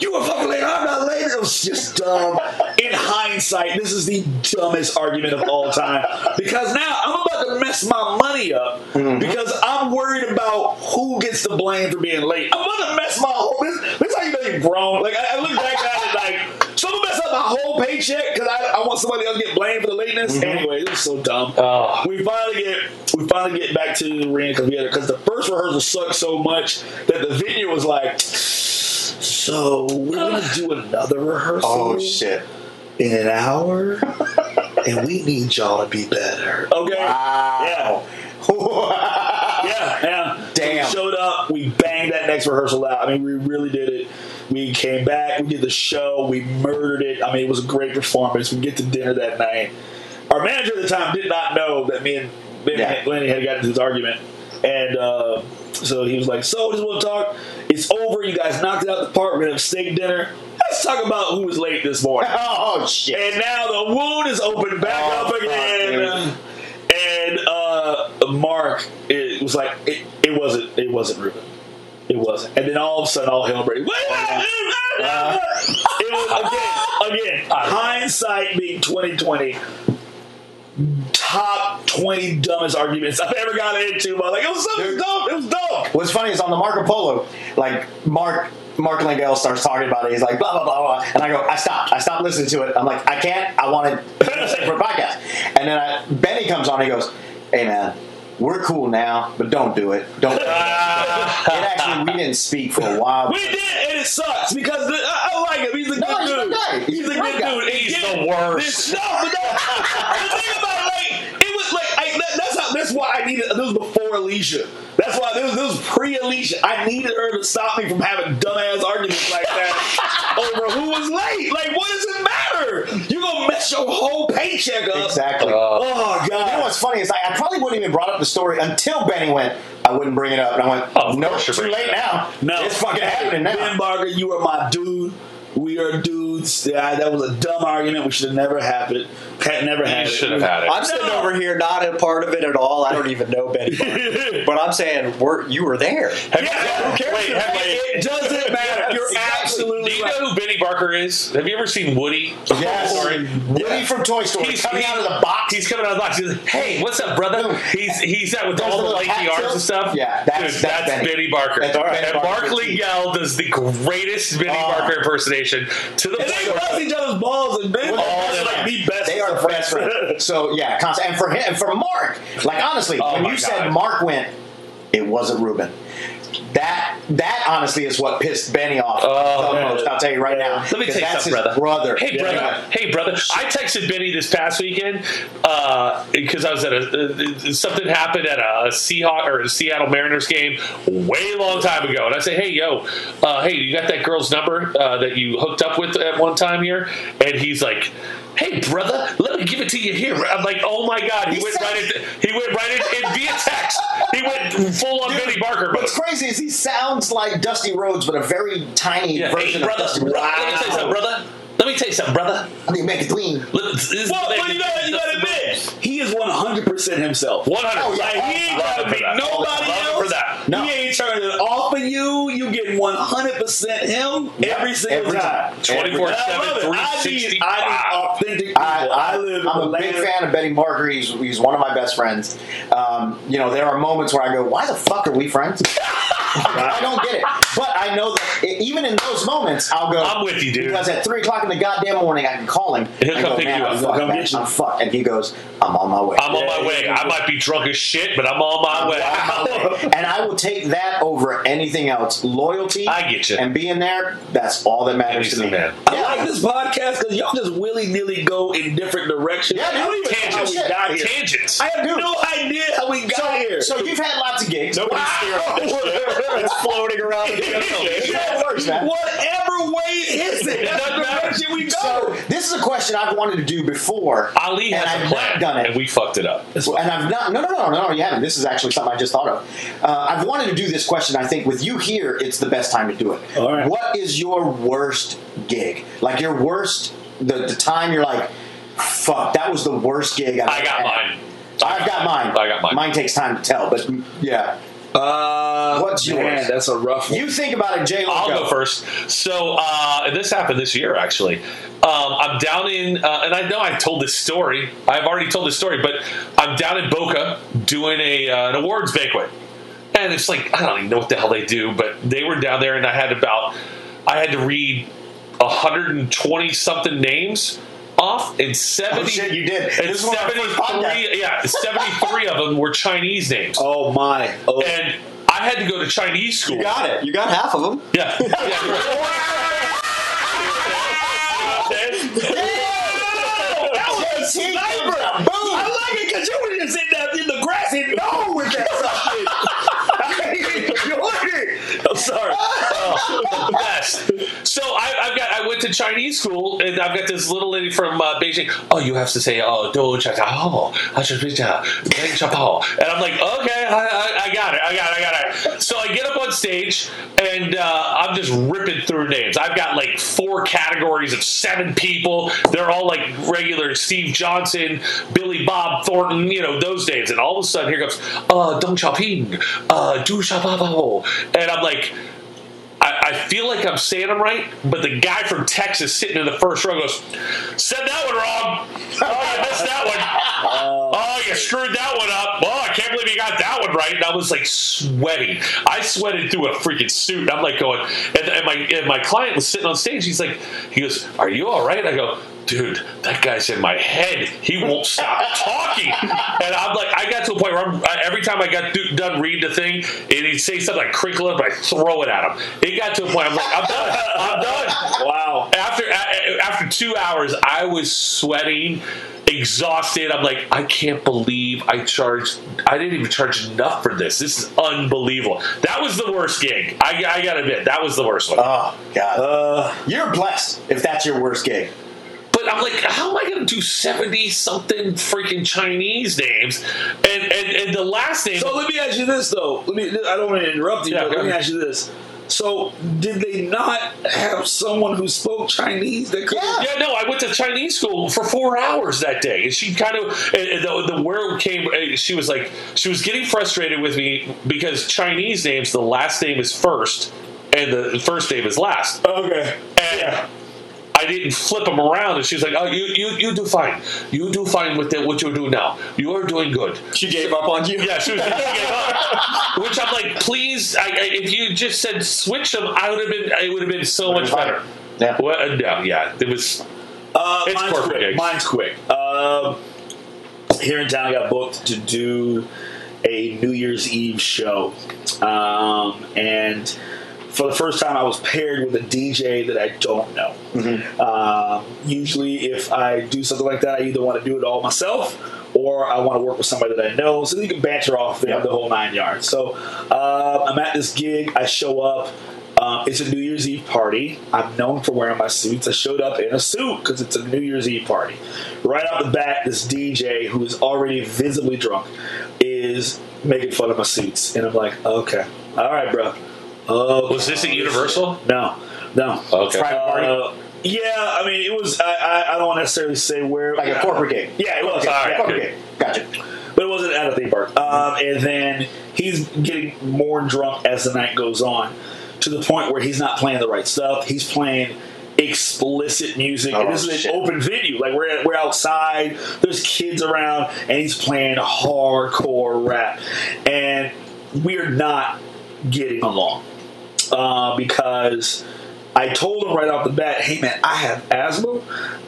you were fucking late. I'm not late. It was just dumb. In hindsight, this is the dumbest argument of all time because now I'm about to mess my money up mm-hmm. because I'm worried about who gets the blame for being late. I'm about to mess my whole. This, this is how you know you're grown. Like I, I look back at it like someone mess up my whole paycheck because I, I want somebody else to get blamed for the lateness. Mm-hmm. Anyway, this is so dumb. Oh. We finally get we finally get back to the ring because we had because the first rehearsal sucked so much that the venue was like. So we're gonna do another rehearsal Oh, shit. in an hour, and we need y'all to be better. Okay. Wow. Yeah. Yeah. Yeah. Damn. So we showed up. We banged that next rehearsal out. I mean, we really did it. We came back. We did the show. We murdered it. I mean, it was a great performance. We get to dinner that night. Our manager at the time did not know that me and Lenny, Yeah. Lenny had gotten into this argument, and uh, so he was like, "So, just want to talk. It's over. You guys knocked it out the park. We're gonna have steak dinner. Let's talk about who was late this morning." Oh, shit. And now the wound is opened back Oh, up fuck, again. and uh, Mark, it was like it, it wasn't it wasn't Ruben. It wasn't. And then all of a sudden, all hell breaks. Uh, it was again, again. Hindsight being twenty twenty. Top twenty dumbest arguments I've ever gotten into. But like it was so Dude. dumb. It was dumb. What's funny is on the Marco Polo, like Mark Mark Langell starts talking about it. He's like blah blah blah blah, and I go, I stopped. I stopped listening to it. I'm like, I can't. I want to listen for a podcast. And then I, Benny comes on. And He goes, Hey man, we're cool now, but don't do it. Don't. it actually, we didn't speak for a while. We did, and it sucks because the, I, I like him. He's a No, good he's dude. good. He's He's, a a good guy. dude. And He's yet, the worst. This, no, but no. the thing about it, like it was like I, that, that's why I needed. This was before Alicia. That's why this was, this was pre Alicia. I needed her to stop me from having dumbass arguments like that over who was late. Like, what does it matter? You're gonna mess your whole paycheck up? Exactly. Oh god. You know what's funny is I, I probably wouldn't even brought up the story until Benny went. I wouldn't bring it up, and I went, Oh, "No, too late now. No, it's fucking happening now." Ben Barker, you are my dude. We are dudes. Yeah, that was a dumb argument. We should have never happened. Had never had You it. should have had it. I'm sitting over here not a part of it at all. I don't even know Benny, Barker. but I'm saying we're, you were there. Have you- Yeah, who cares? wait, Have- it doesn't matter. You're Exactly. absolutely Do you right. know who Benny Barker is? Have you ever seen Woody? Yes. Sorry. Woody from Toy Story He's coming he- out of the box. He's coming out of the box. He's like, "Hey, what's up, brother?" He's he's out with There's all the little lanky arms and stuff. Yeah, that's- Dude, that's that's Benny. Benny Barker. That's Benny and Barker. Mark Liegel does the greatest Benny Oh. Barker impersonation to the And point they where bust each other's balls and Ben Well, Barker's they're like the best. They are of best friends. So yeah, constant. And for him, and for Mark, like honestly, Oh when you God. said Mark went, it wasn't Ruben. That that honestly is what pissed Benny off Oh, the most. I'll tell you right now. Let me tell you that's brother. brother. Hey, Yeah. brother. Hey, brother. I texted Benny this past weekend because I was at a uh, something happened at a Seahawk or a Seattle Mariners game way long time ago, and I said, "Hey, yo, uh, hey, you got that girl's number uh, that you hooked up with at one time here?" And he's like. Hey brother, let me give it to you here. I'm like, oh my god, he, He went said- right in. He went right in, in via text. He went full on Dude, Benny Barker mode. What's crazy is he sounds like Dusty Rhodes, but a very tiny Yeah, version hey brother, of Dusty brother, Rhodes. let me tell you something, brother. Let me tell you something, brother. Let me make it clean. Let- this is- Well, but you gotta, you gotta admit, he is 100% himself. 100. Oh, yeah. Like, he ain't gotta him for be that. nobody Love him else. That. No. He ain't turning it off of you. You get 100% him every single Every time. time. 24 And I love 7, it. I need, 365. I need authentic people. I, I, I, live I'm a big fan of Benny Barker. He's, he's one of my best friends. Um, you know, there are moments where I go, "Why the fuck are we friends?" I don't get it, but I know that i even in those moments, I'll go. I'm with you, dude. Because at three o'clock in the goddamn morning, I can call him. He'll come go, pick "Man, you I'm up. fucked, Come man. get you." I'm fucked, and he goes, "I'm on my way." I'm on my way. I might be drunk as shit, but I'm on my way. and I will take that over anything else. Loyalty, I get you. and being there. That's all that matters to me. man. I like this podcast because y'all just willy nilly go in different directions. Yeah, I don't dude. even know how we Tangents. got here. Tangents. I have no idea how we got So, here. so you've had lots of gigs. Nobody's Wow. steering this. It's floating around. The It's how it works, man. Whatever way is it? That's the direction we go. So this is a question I've wanted to do before. Ali and has I've a plan, not done it. and we fucked it up. and I've not. No, no, no, no, you haven't. This is actually something I just thought of. Uh, I've wanted to do this question. I think with you here, it's the best time to do it. All right. What is your worst gig? Like your worst, the, the time you're like, fuck, that was the worst gig I've I ever got had. mine. I've got mine. I got mine. Mine takes time to tell, but yeah. Uh, What's man, yours? That's a rough one. You think about it, Jay. I'll go first. So uh, this happened this year, actually. Um, I'm down in, uh, and I know I told this story. I've already told this story, but I'm down in Boca doing a uh, an awards banquet, and it's like I don't even know what the hell they do, but they were down there, and I had about I had to read 120 something names off, in 70. Oh, shit, you did. And This is one of our first 73, yeah, 73 of them were Chinese names. oh my! Oh. And I had to go to Chinese school. You got it. You got half of them. Yeah. yeah that was sniper! Boom! I like it because you were just sitting there in the grass and no with that something. Sorry. Oh, best. So I, I've got. I went to Chinese school, and I've got this little lady from uh, Beijing. Oh, you have to say, oh, do cha cha oh, cha, pao. And I'm like, okay, I, I, I got it, I got it, I got it. So I get up on stage, and uh, I'm just ripping through names. I've got like four categories of seven people. They're all like regular Steve Johnson, Billy Bob Thornton, you know those days. And all of a sudden, here comes uh, Deng Xiaoping, uh, Du Xiaopao, and I'm like. I, I feel like I'm saying them right, but the guy from Texas sitting in the first row goes, "Said that one wrong. Oh, you missed that one. Oh, oh you screwed that one up. Oh, I can't believe you got that one right." And I was like sweating. I sweated through a freaking suit. I'm like going, and, and my and my client was sitting on stage. He's like, he goes, "Are you all right?" I go. Dude, that guy's in my head. He won't stop talking. And I'm like, I got to a point where I'm, I, every time I got do, done reading the thing, and he'd say something like crinkle up, I throw it at him. It got to a point, I'm like, I'm done. I'm done. Wow. After a- after two hours, I was sweating, exhausted. I'm like, I can't believe I charged. I didn't even charge enough for this. This is unbelievable. That was the worst gig. I, I gotta admit, that was the worst one. Oh God, Uh, you're blessed if that's your worst gig. But I'm like, how am I going to do 70 something freaking Chinese names? And, and and the last name. so let me ask you this though. Let me. I don't want to interrupt you, Yeah, but let me ask you this. So, did they not have someone who spoke Chinese that could? Yeah. yeah, no, I went to Chinese school for four hours that day, and she kind of and, and the, the where it came. uh, She was like, she was getting frustrated with me because Chinese names, the last name is first, and the first name is last. Okay. And I didn't flip them around, and she's like, "Oh, you you, you do fine. You do fine with the, what you're doing now. You are doing good." She gave up on you. Yeah, she was. She gave up. Which I'm like, please. I, I, if you just said switch them, I would have been. It would have been so much better. Yeah. Well, uh, no, yeah, it was. Uh, It's mine's corporate quick. gigs. Mine's quick. Um, here in town, I got booked to do a New Year's Eve show, um, and for the first time, I was paired with a DJ that I don't know. Um, usually, if I do something like that, I either want to do it all myself or I want to work with somebody that I know, so you can banter off the, the whole nine yards. So uh, I'm at this gig. I show up. Um, it's a New Year's Eve party. I'm known for wearing my suits. I showed up in a suit because it's a New Year's Eve party. Right out the bat, this DJ who is already visibly drunk is making fun of my suits, and I'm like, okay, all right, bro. Okay. Was this at Universal? No, no. Okay. Private party? Uh, yeah, I mean, it was. I, I, I don't want to necessarily say where. Like a corporate gig. Yeah, it was. Okay, Alright, corporate good. gig. Gotcha. but it wasn't at a theme park. Um, and then he's getting more drunk as the night goes on, to the point where he's not playing the right stuff. He's playing explicit music. and Oh, this is an open venue. Like we're we're outside. There's kids around, and he's playing hardcore rap, and we're not getting along uh, because. I told him right off the bat, "Hey man, I have asthma.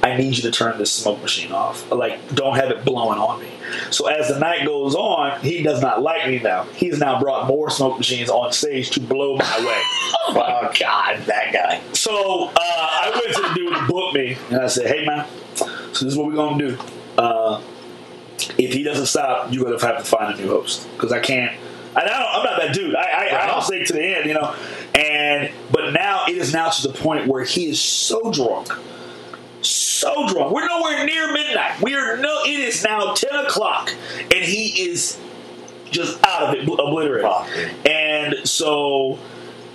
I need you to turn this smoke machine off. Like, don't have it blowing on me." So as the night goes on, he does not like me now. He's now brought more smoke machines on stage to blow my way. Oh my God, that guy. So uh, I went to the dude who booked me, and I said, "Hey man, so this is what we're gonna do. Uh, if he doesn't stop, you're gonna have to find a new host because I can't. And I don't, I'm not that dude. I, I, I'll stay to the end, you know. And but now it is now to the point where he is so drunk, so drunk. We're nowhere near midnight. We are no. It is now ten o'clock, and he is just out of it, obliterated. And so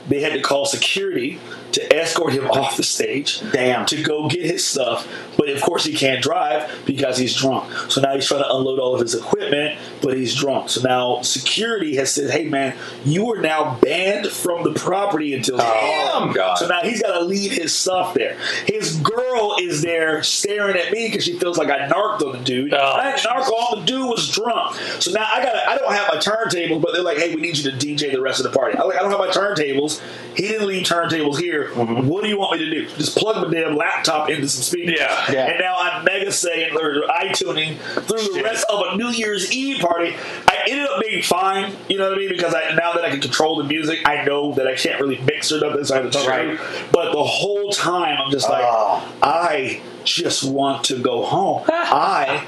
they had to call security to escort him off the stage. Damn. To go get his stuff. But of course he can't drive because he's drunk. So now he's trying to unload all of his equipment, but he's drunk. So now security has said, hey man, you are now banned from the property until oh, Damn. God. So now he's got to leave his stuff there. His girl is there staring at me because she feels like I narked on the dude. Oh, I didn't narc on the dude was drunk. So now I got I don't have my turntables, but they're like, hey, we need you to DJ the rest of the party. I'm like, I don't have my turntables. He didn't leave turntables here. Mm-hmm. What do you want me to do? Just plug my damn laptop into some speakers. Yeah. Yeah. And now I'm mega saying or iTuning through the rest of a New Year's Eve party. I ended up being fine, you know what I mean? Because I now that I can control the music, I know that I can't really mix it up inside the turn. Right. But the whole time I'm just like, Oh. I just want to go home. I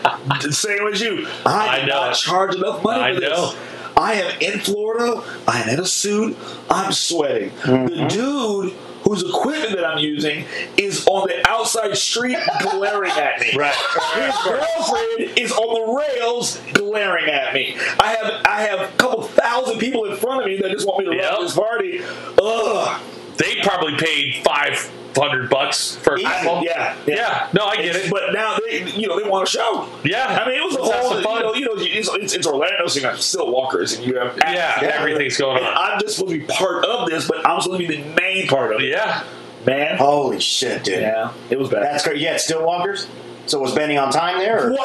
same as you. I, I did know not charge enough money I for this. know. I am in Florida. I'm in a suit. I'm sweating. The mm-hmm. dude whose equipment that I'm using is on the outside street glaring at me. Right. His girlfriend is on the rails glaring at me. I have I have a couple thousand people in front of me that just want me to Yep. run this party. Ugh. They probably paid five hundred bucks for a Easy. couple. Yeah, Yeah. No, I get It's- it. But now they, you know, they want a show. Yeah. I mean, it was a whole, some you know, you know, it's, it's, it's Orlando, so you got still walkers, and you have Yeah, everything's going And on. I'm just supposed to be part of this, but I'm supposed to be the main part of it. Yeah. Man, Holy shit, dude. yeah, it was bad. That's great. Yeah, it's still walkers. So was Benny on time there? Or?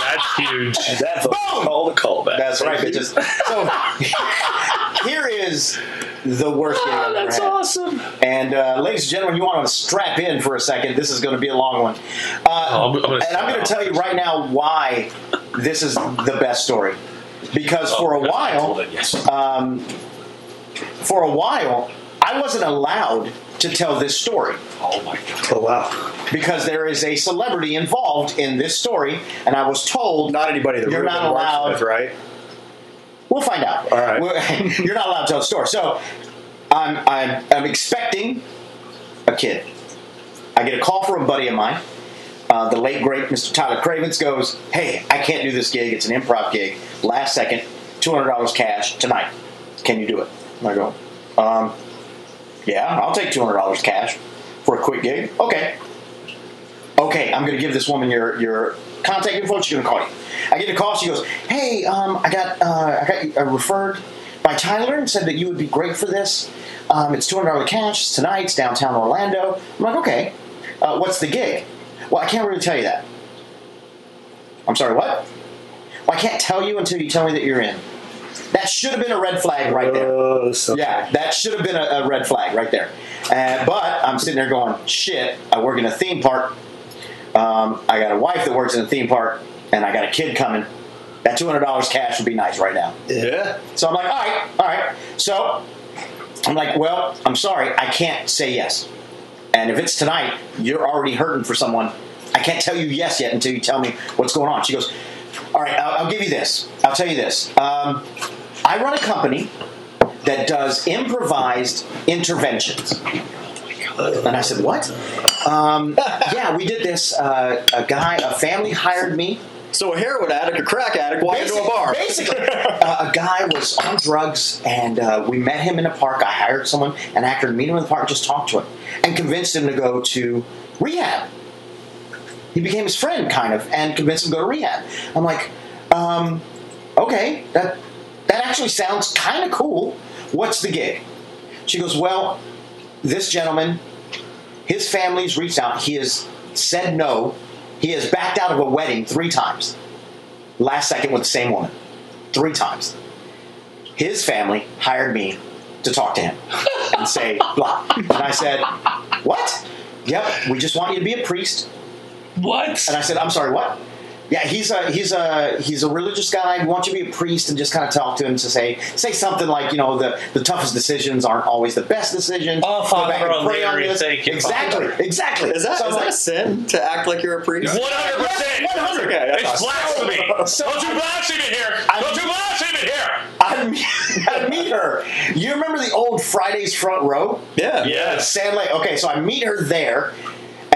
That's huge. That's a call the callback. That's right, bitches. So here is the worst gig Oh, I've ever that's had. awesome. And uh, ladies and gentlemen, you want to strap in for a second. This is going to be a long one. Uh, Oh, I'm- I'm gonna and I'm going to tell you right now why this is the best story. Because for a Oh, I told while, it, yes. um, for a while, I wasn't allowed to tell this story oh my god. Oh wow. because there is a celebrity involved in this story, and I was told Not anybody that You're Ruben not works allowed. with, right? We'll find out. All right. We're- You're not allowed to tell the story. So I'm, I'm, I'm expecting a kid. I get a call from a buddy of mine. Uh, the late, great Mr. Tyler Cravens goes, Hey, I can't do this gig. It's an improv gig. Last second, $200 cash tonight. Can you do it? And I go, um, Yeah, I'll take $200 cash for a quick gig. Okay. Okay, I'm going to give this woman your, your contact info. She's going to call you. I get a call. She goes, "Hey, um, I got uh, I got uh, referred by Tyler and said that you would be great for this. Um, it's two hundred dollars cash. It's tonight. It's downtown Orlando." I'm like, "Okay, uh, what's the gig?" Well, I can't really tell you that. I'm sorry. What? Well, I can't tell you until you tell me that you're in. That should have been a red flag right there. Oh, Yeah, that should have been a, a red flag right there. Uh, but I'm sitting there going, shit, I work in a theme park. Um, I got a wife that works in a theme park, and I got a kid coming. That $200 cash would be nice right now. Yeah. So I'm like, all right, all right. So I'm like, well, I'm sorry, I can't say yes. And if it's tonight, you're already hurting for someone. I can't tell you yes yet until you tell me what's going on. She goes, all right, I'll, I'll give you this. I'll tell you this. Um, I run a company that does improvised interventions. And I said, what? Um, yeah, we did this. Uh, a guy, a family hired me So a heroin addict, a crack addict, walk into a bar. Basically, uh, a guy was on drugs, and uh, we met him in a park. I hired someone, an actor, to meet him in the park, just talk to him, and convinced him to go to rehab. He became his friend, kind of, and convinced him to go to rehab. I'm like, um, okay, that that actually sounds kind of cool. What's the gig? She goes, well, this gentleman, his family's reached out. He has said no. He has backed out of a wedding three times last second with the same woman three times. His family hired me to talk to him and say blah. And I said, What? Yep, we just want you to be a priest. What? And I said, I'm sorry, what? Yeah, he's a he's a he's a religious guy. We want you to be a priest and just kind of talk to him to say say something like you know the the toughest decisions aren't always the best decisions. Oh, Father pray on O'Leary, this. thank you, Exactly, Father. exactly. Is that, So is I'm that a sin to act like you're a priest? One hundred percent. 100. Okay, It's thought- blasphemy. Don't you blaspheme it here. Don't you blaspheme it here. I'd meet, I'd meet her. You remember the old Fridays front row? Yeah. Yes. Sand Lake. Okay, so I meet her there,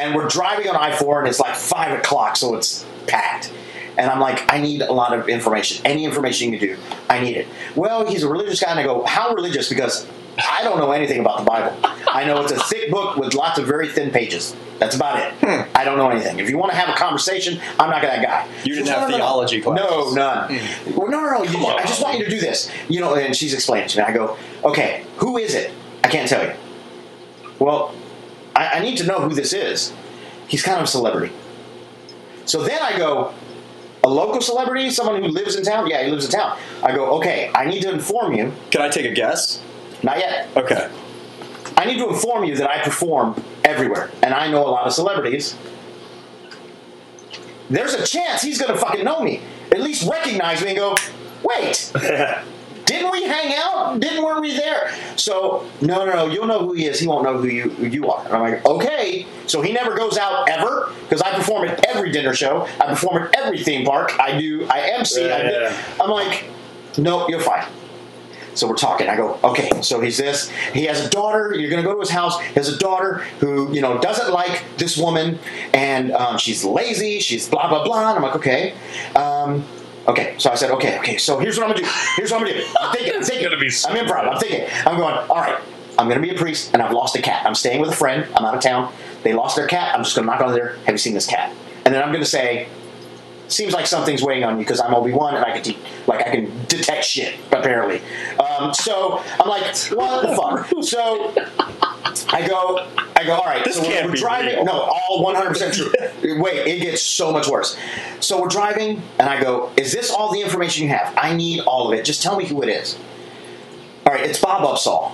and we're driving on I four, and it's like five o'clock, so it's packed. And I'm like, I need a lot of information. Any information you can do, I need it. Well, he's a religious guy, and I go, how religious? Because I don't know anything about the Bible. I know it's a thick book with lots of very thin pages. That's about it. I don't know anything. If you want to have a conversation, I'm not that guy. Hmm. You didn't have "No, no, no, theology no." classes. No, none. Well, no, no, no. You. I just want you to do this. You know, and she's explaining to me. I go, okay, who is it? I can't tell you. Well, I, I need to know who this is. He's kind of a celebrity. So then I go, a local celebrity, someone who lives in town? Yeah, he lives in town. I go, okay, I need to inform you. Can I take a guess? Not yet. Okay. I need to inform you that I perform everywhere, and I know a lot of celebrities. There's a chance he's going to fucking know me, at least recognize me, and go, "Wait, didn't we hang out? Didn't were we there?" So no, no, no. You'll know who he is. He won't know who you who you are. And I'm like, okay. So he never goes out ever because I perform at every dinner show. I perform at every theme park. I do. I MC. I do. Yeah. I'm like, no, you're fine. So we're talking. I go, okay, so he's this. He has a daughter. You're going to go to his house. He has a daughter who, you know, doesn't like this woman, and um, she's lazy. She's blah blah blah. And I'm like, okay, um, okay. So I said, okay, okay. So here's what I'm gonna do. Here's what I'm gonna do. I'm thinking. I'm thinking. be so I'm improv. I'm thinking. I'm going. All right. I'm gonna be a priest, and I've lost a cat. I'm staying with a friend. I'm out of town. They lost their cat. I'm just gonna knock on their. Have you seen this cat? And then I'm gonna say, seems like something's weighing on you because I'm Obi Wan and I can de- like I can detect shit apparently. Um, so I'm like, what the fuck? So I go, I go. All right, This so we're- can't we're be driving. real. No, all 100 percent true. Wait, it gets so much worse. So we're driving, and I go, is this all the information you have? I need all of it. Just tell me who it is. All right, it's Bob Opsahl.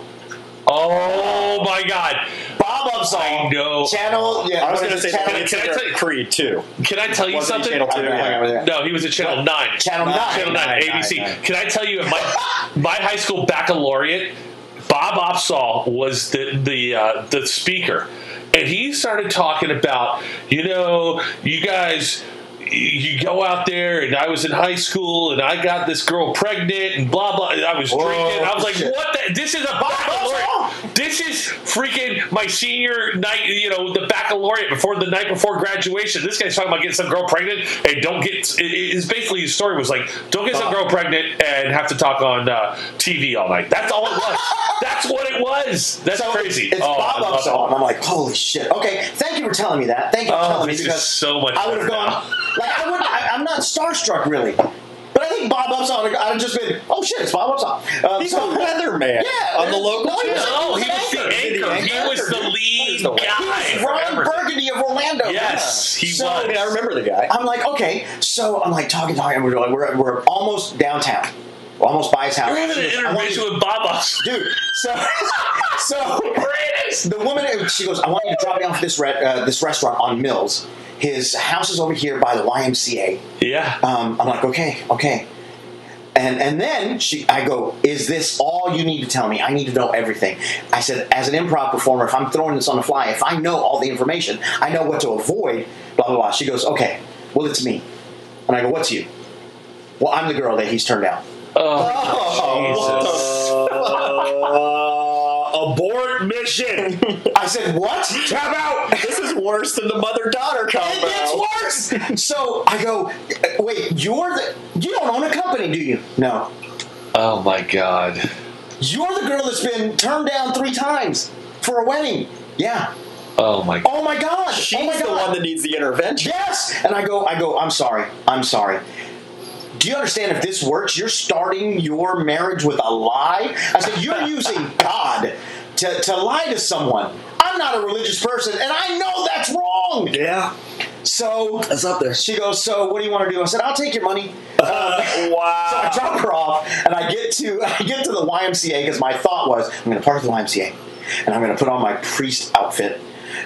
Oh my God! Bob Opsahl. I know. Channel. Yeah, I was going to say it? Can I- the can I tell you- Creed too. Can I tell you Wasn't something? Channel two? Yeah, yeah, yeah. No, he was at Channel Nine. Channel Nine. Channel Nine, Nine, ABC. nine, nine. Can I tell you, at my my high school baccalaureate, Bob Opsahl was the the uh, the speaker, and he started talking about, you know, you guys. You go out there, and I was in high school, and I got this girl pregnant, and blah blah. And I was Whoa, drinking. I was like, shit. "What? The, this is a baccalaureate. This is freaking my senior night. You know, the baccalaureate before the night before graduation. This guy's talking about getting some girl pregnant, and don't get. It, it's basically his story was like, don't get some girl pregnant and have to talk on uh, TV all night. That's all it was. That's what it was. That's So crazy. It's oh, I Bob it. I'm like, holy shit. Okay, thank you for telling me that. Thank you for Oh, telling me because so much I would have gone. Now. Like I would. I, I'm not starstruck really, but I think Bob Opsahl. I'd have just been, oh shit, it's Bob Opsahl. Um, He's so- a weatherman Yeah, on the local no, he was- channel. No, he was the anchor. He was the lead guy. He was for Ron. Burgundy of Orlando. Yes, he So- was. I mean, I remember the guy. I'm like, okay, so I'm like talking, talking, and we're like, we're, we're almost downtown, we're almost by his house. You're having an goes, "I want intervention with Bob Opsahl. dude. So, so the woman, she goes, I want you to drop me off at this re- uh, this restaurant on Mills. His house is over here by the YMCA. Yeah. Um, I'm like, okay, okay. And and then she, I go, is this all you need to tell me? I need to know everything. I said, as an improv performer, if I'm throwing this on the fly, if I know all the information, I know what to avoid. Blah blah blah. She goes, okay, well it's me. And I go, what's you? Well, I'm the girl that he's turned down. Uh, abort mission. I said, what? Tap out. This is worse than the mother-daughter combo. It gets worse. So I go, wait, you're the you don't own a company, do you? No. Oh my God. You're the girl that's been turned down three times for a wedding. Yeah. Oh my. Oh my God. She's oh my the one that needs the intervention. Yes. And I go, I go, I'm sorry. I'm sorry. Do you understand if this works, you're starting your marriage with a lie? I said, you're using God to, to lie to someone. I'm not a religious person, and I know that's wrong. Yeah, So that's up there. she goes, So what do you want to do? I said, I'll take your money. Uh, wow. So I drop her off, and I get to I get to the YMCA because my thought was I'm going to park at the YMCA, and I'm going to put on my priest outfit,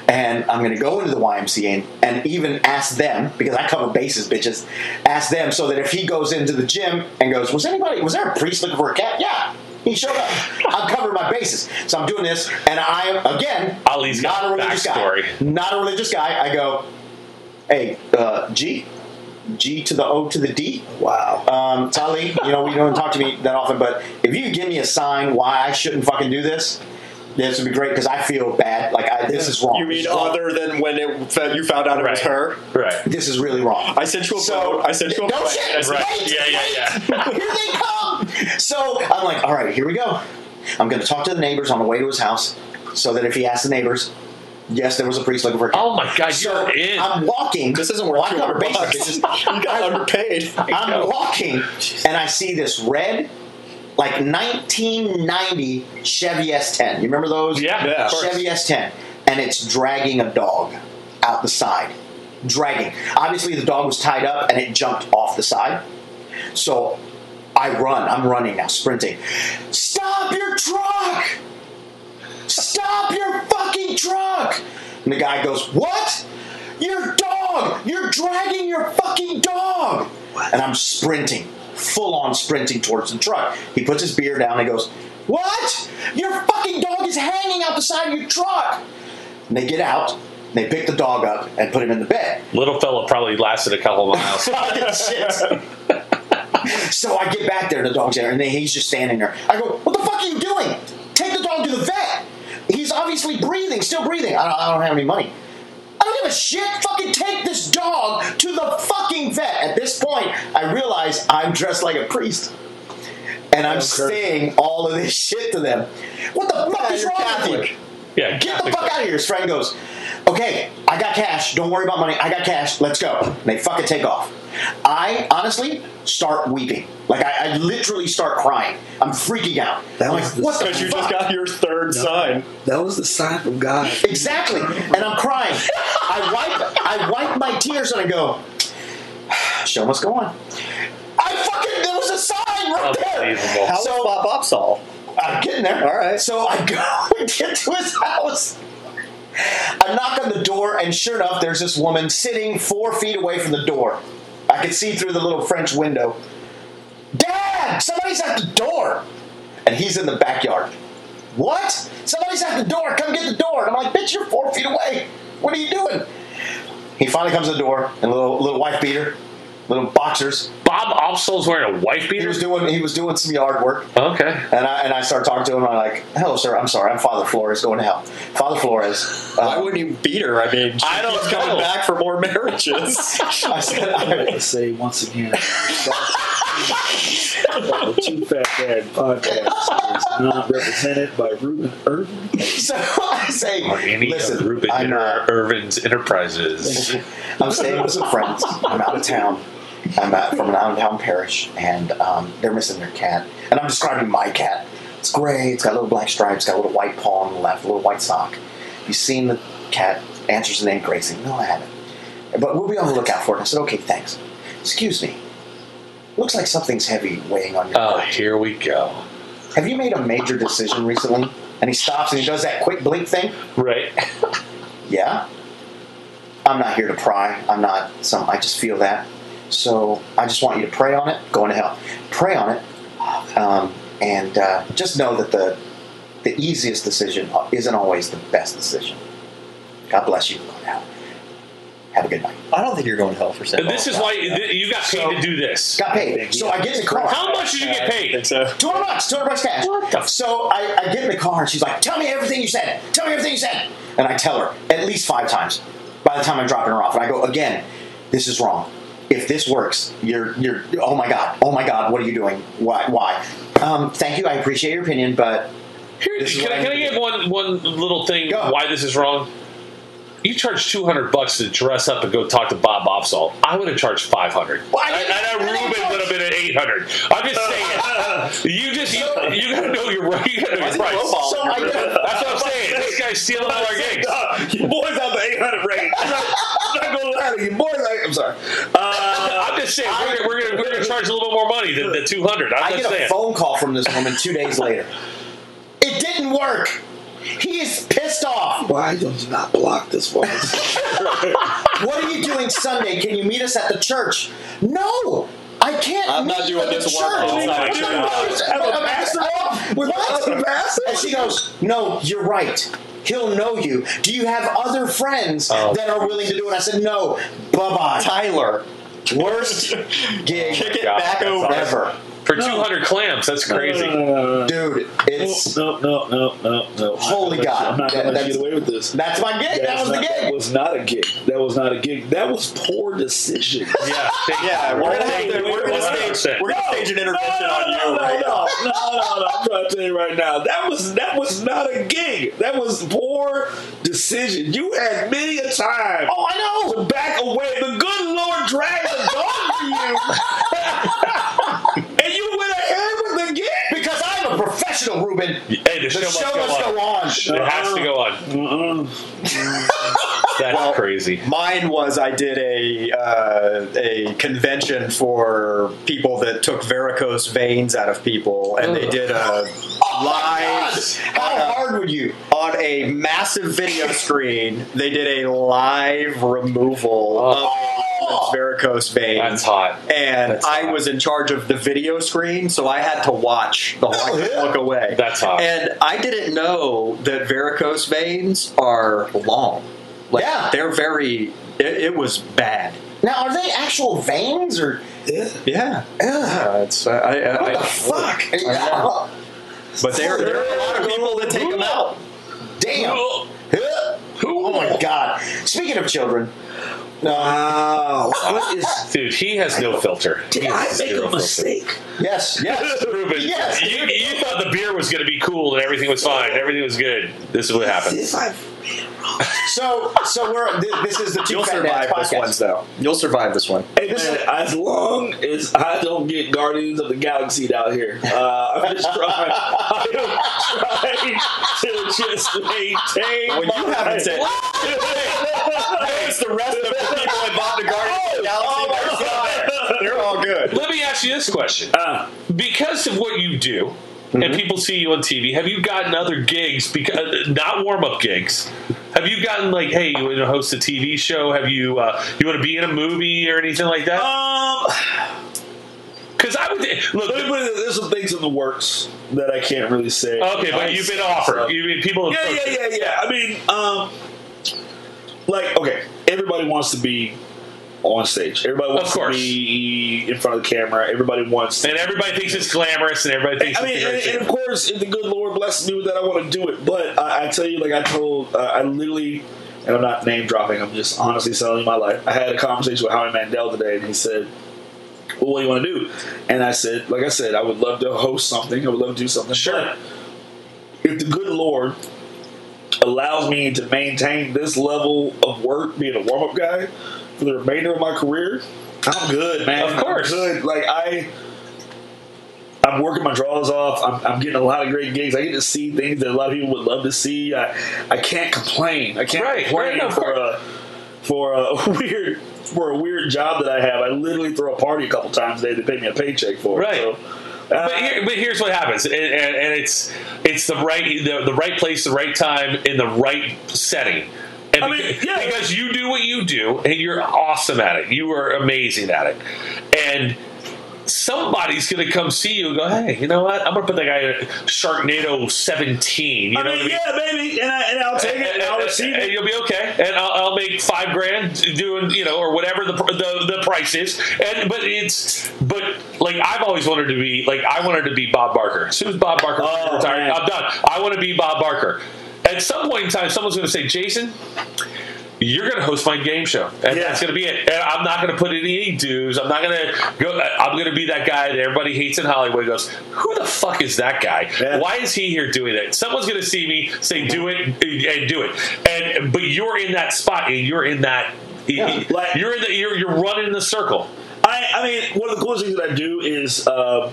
and I'm going to go into the YMCA and, and even ask them because I cover bases, bitches. Ask them so that if he goes into the gym and goes, was anybody was there a priest looking for a cat? Yeah. He showed up. I'm covering my bases, so I'm doing this, and I again, Ali's not got a religious guy. Not a religious guy. I go, hey, uh, G, G to the O to the D. Wow. Um, Tali, you know, you don't talk to me that often, but if you give me a sign why I shouldn't fucking do this, this would be great because I feel bad. Like I, this is wrong. You mean wrong. other than when it you found out it was her? Right. This is really wrong. I sent you a So- photo. I sent you a no photo. shit. That's Right. Wait, Yeah, yeah, yeah. Here they come. So I'm like, all right, here we go. I'm going to talk to the neighbors on the way to his house, so that if he asks the neighbors, yes, there was a priest looking for a cat. Oh my God, So you're in. I'm walking. This isn't Well, worth I two cover bucks. You got underpaid. I'm walking and I see this red, like 1990 Chevy S10. You remember those? Yeah, Yeah. Chevy S10. And it's dragging a dog out the side. Dragging. Obviously, the dog was tied up and it jumped off the side. So I run. I'm running now, sprinting. Stop your truck! Stop your fucking truck! And the guy goes, What? Your dog! You're dragging your fucking dog! And I'm sprinting, full on sprinting towards the truck. He puts his beer down and goes, What? Your fucking dog is hanging out the side of your truck! And they get out, they pick the dog up and put him in the bed. Little fella probably lasted a couple of miles. Shit. So I get back there, the dog's there, and he's just standing there. I go, "What the fuck are you doing? Take the dog to the vet. He's obviously breathing, still breathing. I don't, I don't have any money. I don't give a shit. Fucking take this dog to the fucking vet." At this point, I realize I'm dressed like a priest, and I'm saying all of this shit to them. What the fuck Yeah, is wrong Catholic. with you? Yeah, Get the Catholic fuck out of here. His friend goes, okay, I got cash. Don't worry about money. I got cash. Let's go. And they fucking take off. I honestly start weeping. Like I, I literally start crying. I'm freaking out. That I'm was like, the- what the Because you fuck? just got your third sign. That was the sign from God. exactly. And I'm crying. I wipe I wipe my tears and I go, show must go on. I fucking there was a sign right there. Unbelievable. How So- was Bob Opsahl? I'm getting there. All right. So I go and get to his house. I knock on the door, and sure enough, there's this woman sitting four feet away from the door. I could see through the little French window. Dad, somebody's at the door. And he's in the backyard. What? Somebody's at the door. Come get the door. And I'm like, bitch, you're four feet away. What are you doing? He finally comes to the door and little, little wife beater, little boxers. Bob Opsahl's wearing a wife beater. He beater. was doing he was doing some yard work. Okay. And I and I started talking to him. I'm like, "Hello, sir. I'm sorry. I'm Father Flores. Going to hell. Father Flores." Why Uh, wouldn't you beat her? I mean, she I don't keeps coming know. back for more marriages. I said, I'd I, say once again, that the Two Fat Dad podcast is not represented by Ruben Irvin. so I say, Or any "Listen, of Ruben I'm, Inter- Irvin's enterprises. I'm staying with some friends. I'm out of town. I'm out from an out of town parish, and um, they're missing their cat. And I'm describing my cat. It's gray. It's got little black stripes. Got a little white paw on the left, a little white sock. You've seen the cat? Answers the name Gracie. No, I haven't. But we'll be on the lookout for it. I said, okay, thanks. Excuse me. Looks like something's heavy weighing on your Oh, here we go. Have you made a major decision recently? And he stops and he does that quick blink thing. Right. Yeah. I'm not here to pry. I'm not some. I just feel that. So I just want you to pray on it. Going to hell. Pray on it, um, and uh, just know that the the easiest decision isn't always the best decision. God bless you. Going to hell. Have a good night. I don't think you're going to hell for saying And this is why you you got paid So- to do this. Got paid. So I get in the car. How much did you get paid? so. 200 bucks, 200 bucks cash. What the f- So I, I get in the car and she's like, tell me everything you said. Tell me everything you said. And I tell her at least five times by the time I'm dropping her off. And I go, again, this is wrong. If this works, you're, you're, oh my God, oh my God, what are you doing? Why? Why? Um, thank you. I appreciate your opinion, but Here, can, I, can I give one one little thing Go. why this is wrong? You charge two hundred bucks to dress up and go talk to Bob Opsahl. I would have charged five hundred. Well, I, I, I, I Ruben would have been at eight hundred. I'm just saying. you just you, you gotta know your right. You gotta know your price. so I That's what I'm saying. This guy's stealing all our gigs. Uh, your boys out the 800 range. I'm not, I'm not gonna lie to you, boys. I, I'm sorry. Uh, I'm just saying we're, gonna- we're gonna we're gonna charge a little more money than the two hundred. I'm I just get a phone call from this woman two days later. It didn't work. He is pissed off. Why don't you not block this woman? What are you doing Sunday? Can you meet us at the church? No, I can't. I'm meet not doing at the this work church. outside of Dude, church. I'm- As a I'm- pastor? I'm- What? As a pastor? And she goes, "No, you're right. He'll know you. Do you have other friends Oh. that are willing to do it?" I said, "No. Bye bye. Tyler, Worst gig kick it God, back that's over. ever, For two hundred clams, that's crazy. Uh, dude. It's no, no, no, no, no. Holy I'm not gonna let God. you- I'm not That- going to let you get away with this. that's my gig. That That's was the not- That gig. was not a gig. That was not a gig. That was poor decision. Yeah, Yeah, we're gonna have to. We're gonna stage. We're gonna stage an intervention no, on no, you no, right no, now. no, no, no. I'm trying to tell you right now. That was that was not a gig. That was poor decision. You had many a time Oh, I know. to back away. The good Lord dragged the dog for you, and you went ahead with the gig. Because I'm a professional, Ruben. Hey, the, The show, show must go on. It has to go on. That's Well, crazy. Mine was I did a uh, a convention for people that took varicose veins out of people, and they did a live How hard would you? on a massive video screen. They did a live removal of a woman's varicose vein. That's hot. And That's I hot. was in charge of the video screen, so I had to watch the whole. I couldn't yeah. look away. That's hot. And I didn't know that varicose veins are long. Like Yeah. they're very. It, it was bad. Now, are they actual veins or? Yeah. Yeah. Uh, it's, uh, I, I, What I, the fuck? know. But there, there are a lot of people that take them out. Damn. Oh my god. Speaking of children, Wow. What is? Dude, he has no filter. Did He I has make zero a filter. mistake? yes, yes, Ruben, Yes. you, you thought the beer was going to be cool and everything was fine. Everything was good. This is what happened. If I've So, so we're th- this is the two You'll survive this podcast. one, though. You'll survive this one. Hey man, as long as I don't get Guardians of the Galaxy out here, uh, I'm just trying. I am trying to just maintain. When you my- haven't said, it's the rest of the people involved in Guardians of the Galaxy. They're. They're all good. Let me ask you this question. Uh, Because of what you do, and people see you on TV, have you gotten other gigs because not warm up gigs? Have you gotten like, hey, you want to host a TV show? Have you uh, you want to be in a movie or anything like that? Um, Because I would look. let me put it, there's some things in the works that I can't really say. Okay, but you've been offered. You mean people? Yeah, yeah, yeah, yeah. I mean, um, like, okay, everybody wants to be on stage. Everybody wants to be in front of the camera. Everybody wants. And everybody thinks it's glamorous, and everybody thinks I mean, it's and, and of course, if the good Lord blesses me with that, I want to do it. But I, I tell you, like I told, uh, I literally, and I'm not name dropping. I'm just honestly telling you my life. I had a conversation with Howie Mandel today, and he said, "Well, what do you want to do?" And I said, like I said, I would love to host something. I would love to do something. Sure. If the good Lord allows me to maintain this level of work, being a warm up guy for the remainder of my career, I'm good, man. Of course. I'm good. Like I. I'm working my draws off. I'm, I'm getting a lot of great gigs. I get to see things that a lot of people would love to see. I, I can't complain. I can't Right, complain right, no, for a for a weird for a weird job that I have. I literally throw a party a couple times a day. They pay me a paycheck for it. Right. So, uh, But, here, but here's what happens, and, and, and it's it's the right the, the right place, the right time, in the right setting. And I mean, yeah. because you do what you do, and you're awesome at it. You are amazing at it, and somebody's going to come see you and go, "Hey, you know what? I'm going to put that guy in Sharknado 17." You I know mean, I mean? yeah, baby, and, I, and I'll take it and I'll receive and it. you'll be okay, and I'll, I'll make five grand doing you know or whatever the the, the price is. And but it's but like I've always wanted to be like I wanted to be Bob Barker. As soon as Bob Barker Oh, retired, man. I'm done. I want to be Bob Barker. At some point in time, someone's going to say, Jason. You're going to host my game show, and Yeah. that's going to be it. And I'm not going to put in any dues. I'm not going to go. I'm going to be that guy that everybody hates in Hollywood. Goes, who the fuck is that guy? Yeah. Why is he here doing it? Someone's going to see me say, "Do it," and do it. And but you're in that spot, and you're in that. like- you're in the. You're, you're running the circle. I, I mean, one of the coolest things that I do is uh,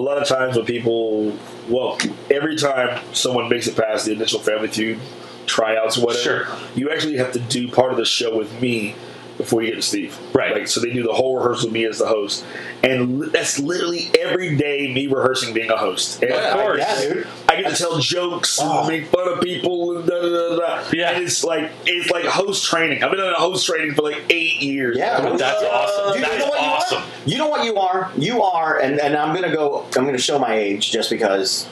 a lot of times when people, well, every time someone makes it past the initial Family Feud tryouts or whatever, Sure. you actually have to do part of the show with me before you get to Steve. Right. Like, so they do the whole rehearsal with me as the host, and that's literally every day me rehearsing being a host. And Of course. Yeah, dude. I get to tell jokes and make fun of people and da da da da. Yeah. And it's like it's like host training. I've been on host training for like eight years. Yeah, I That's love awesome. You That know is what you awesome. Are? You know what you are? You are, and, and I'm gonna go. I'm gonna show my age just because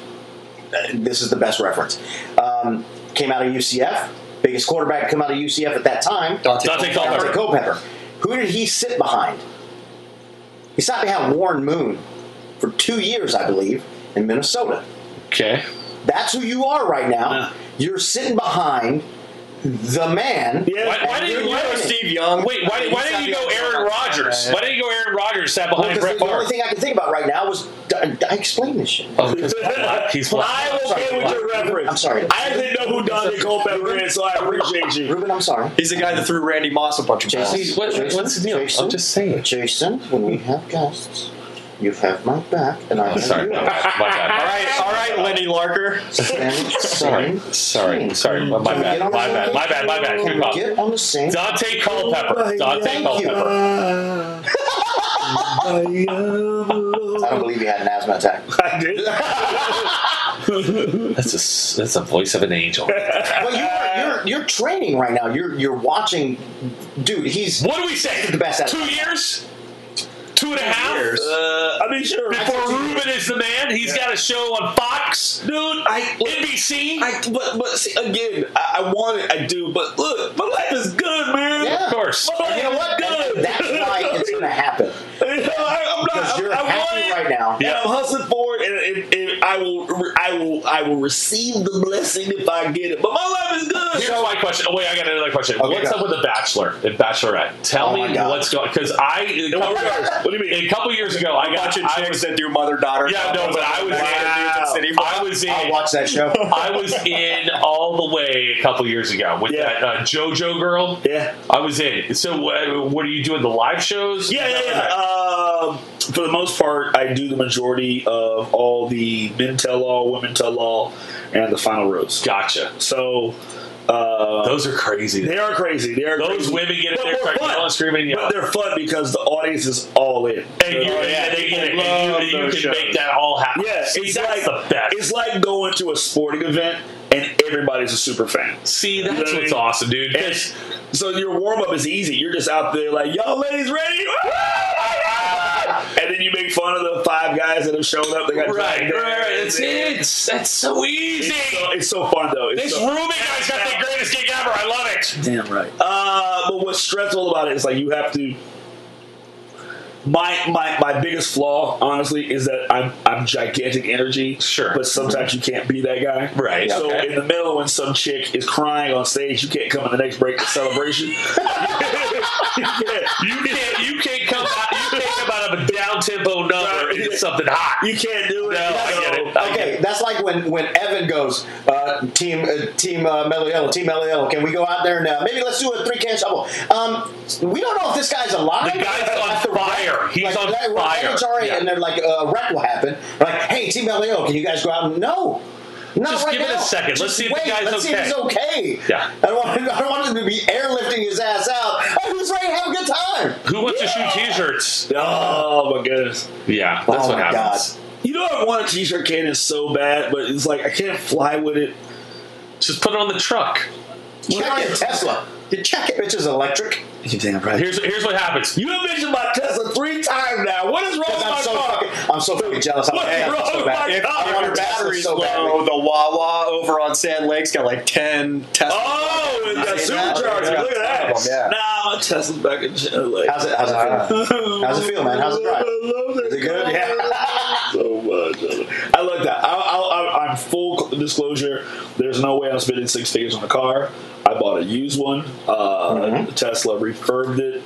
uh, this is the best reference. Um, came out of UCF, biggest quarterback to come out of UCF at that time. Daunte Daunte Culpepper. Culpepper. Who did he sit behind? He sat behind Warren Moon for two years, I believe, in Minnesota. Okay. That's who you are right now. Yeah. You're sitting behind the man. Yeah. Why, why didn't you go. Steve Young. Wait, why, why didn't you go Aaron Rodgers? Why didn't you go Aaron Rodgers? Sat Well, Brett the only thing I can think about right now was I, I explained this shit. Oh, because he's black. I'm okay Sorry, with what? your reference. I'm sorry. I didn't know who Daunte Culpepper is, so I appreciate you. Ruben, I'm sorry. He's the guy that threw Randy Moss a bunch of balls. Jason, what- Jason, what's the deal? I'm just saying. Jason, when we have guests, you have my back, and I have Sorry, my yours. bad. My bad. All right, all right, Lenny Larker. Sorry, sorry, sorry. My Can we bad, get on the my same bad, page? my bad, my bad. Can Keep we. Get on the same. Daunte Culpepper. Daunte Culpepper. I don't believe you had an asthma attack. I did. That's a that's a voice of an angel. Well, you're, you're you're training right now. You're you're watching, dude. He's What do we say? The best at- Two years? Two and a half? Years. Uh, I mean, sure. Before Ruben is the man, he's got a show on Fox, Dude, I. Look, NBC. I, but but see, again, I, I want it, I do, but look, my life is good, man. Yeah. of course. My life you know what? is good. That's why it's gonna happen You know, I, I'm not. because you're I, I want happy it, right now. and I'm hustling for it, and, and, and I will, I will, I will receive the blessing if I get it. But my life is good. Here's my question. Oh, wait, I got another question. Okay, what's go. up with the Bachelor and Bachelorette? Tell Oh me what's going. Because I, In what do you mean? A couple years ago, I A got. bunch of I chicks was, that do mother daughter. yeah, no, but I was Wow. in. I was in. I'll watch that show. I was in all the way a couple years ago with Yeah. that uh, JoJo girl. Yeah. I was in. So, uh, what are you doing? The live shows? Yeah, yeah, yeah. Um, for the most part, I do the majority of all the men tell all, women tell all, and the final rose. Gotcha. So Uh, Those are crazy. they are crazy. They are Those crazy. women get in there, they're start fun. yelling, screaming, But they're fun because the audience is all in. And you, yeah, they get it. And you, you can make that all happen. Yeah, See, it's that's like the best. it's like going to a sporting event and everybody's a super fan. See, You know that's what I what's mean? awesome, dude. So your warm up is easy. You're just out there like, y'all ladies ready? and then you make fun of the five guys that have shown up. They got Right, dragged there. right. That's it. That's so easy. It's so, it's so fun though. It's this so, Ruben guy's got the greatest gig ever. I love it. Damn right. Uh, but what's stressful about it is like you have to. My my my biggest flaw, honestly, is that I'm I'm gigantic energy. Sure. But sometimes you can't be that guy. Right, So okay. in the middle, when some chick is crying on stage, you can't come in the next break to celebration. you can't. You can't. You can't come out. You can't come out of a down tempo number Right. into something hot. You can't do it. No, I get it. I get Okay, it. that's like when when Evan goes, uh, team uh, team uh, Mellow Yellow, team Mellow Yellow. Can we go out there and uh, maybe let's do a three can shovel? Um, we don't know if this guy's alive. The guy's on fire. wreck- He's like, on that- we're fire. NHRA, Yeah. and they're like, uh, a wreck will happen. We're like, hey, team Mellow Yellow, can you guys go out? and No. Not Just right give it a now. second. Let's see if the guy's Let's see if okay. he's okay. Yeah. I don't want. I don't want him to be airlifting his ass out. Oh, who's ready to have a good time? Who wants to shoot T-shirts? Oh my goodness. Yeah, that's Oh what my happens. You know I want a t-shirt cannon so bad, but it's like I can't fly with it. Just put it on the truck. Check it, Tesla. You check it. Which is electric. You damn right. Here's here's what happens. You have mentioned my Tesla three times now. What is wrong with I'm my so car? fucking, I'm so fucking jealous. I'm What's I wrong so with bad. my If- car? If your a Tesla battery's so badly. low, the Wawa over on Sand Lake's got like 10 Tesla. Oh, it got seen that? superchargers. Look at that. Of 'em, yeah. Nah, my Tesla's back in jail. Like, How's it? How's it feel? How's it feel, man? How's it drive? I love that Is it good? car Yeah. so much. I like that. I, I, I, I'm full disclosure. There's no way I'm spending six figures on a car. I bought a used one. Uh, Mm-hmm. Tesla refurbed it,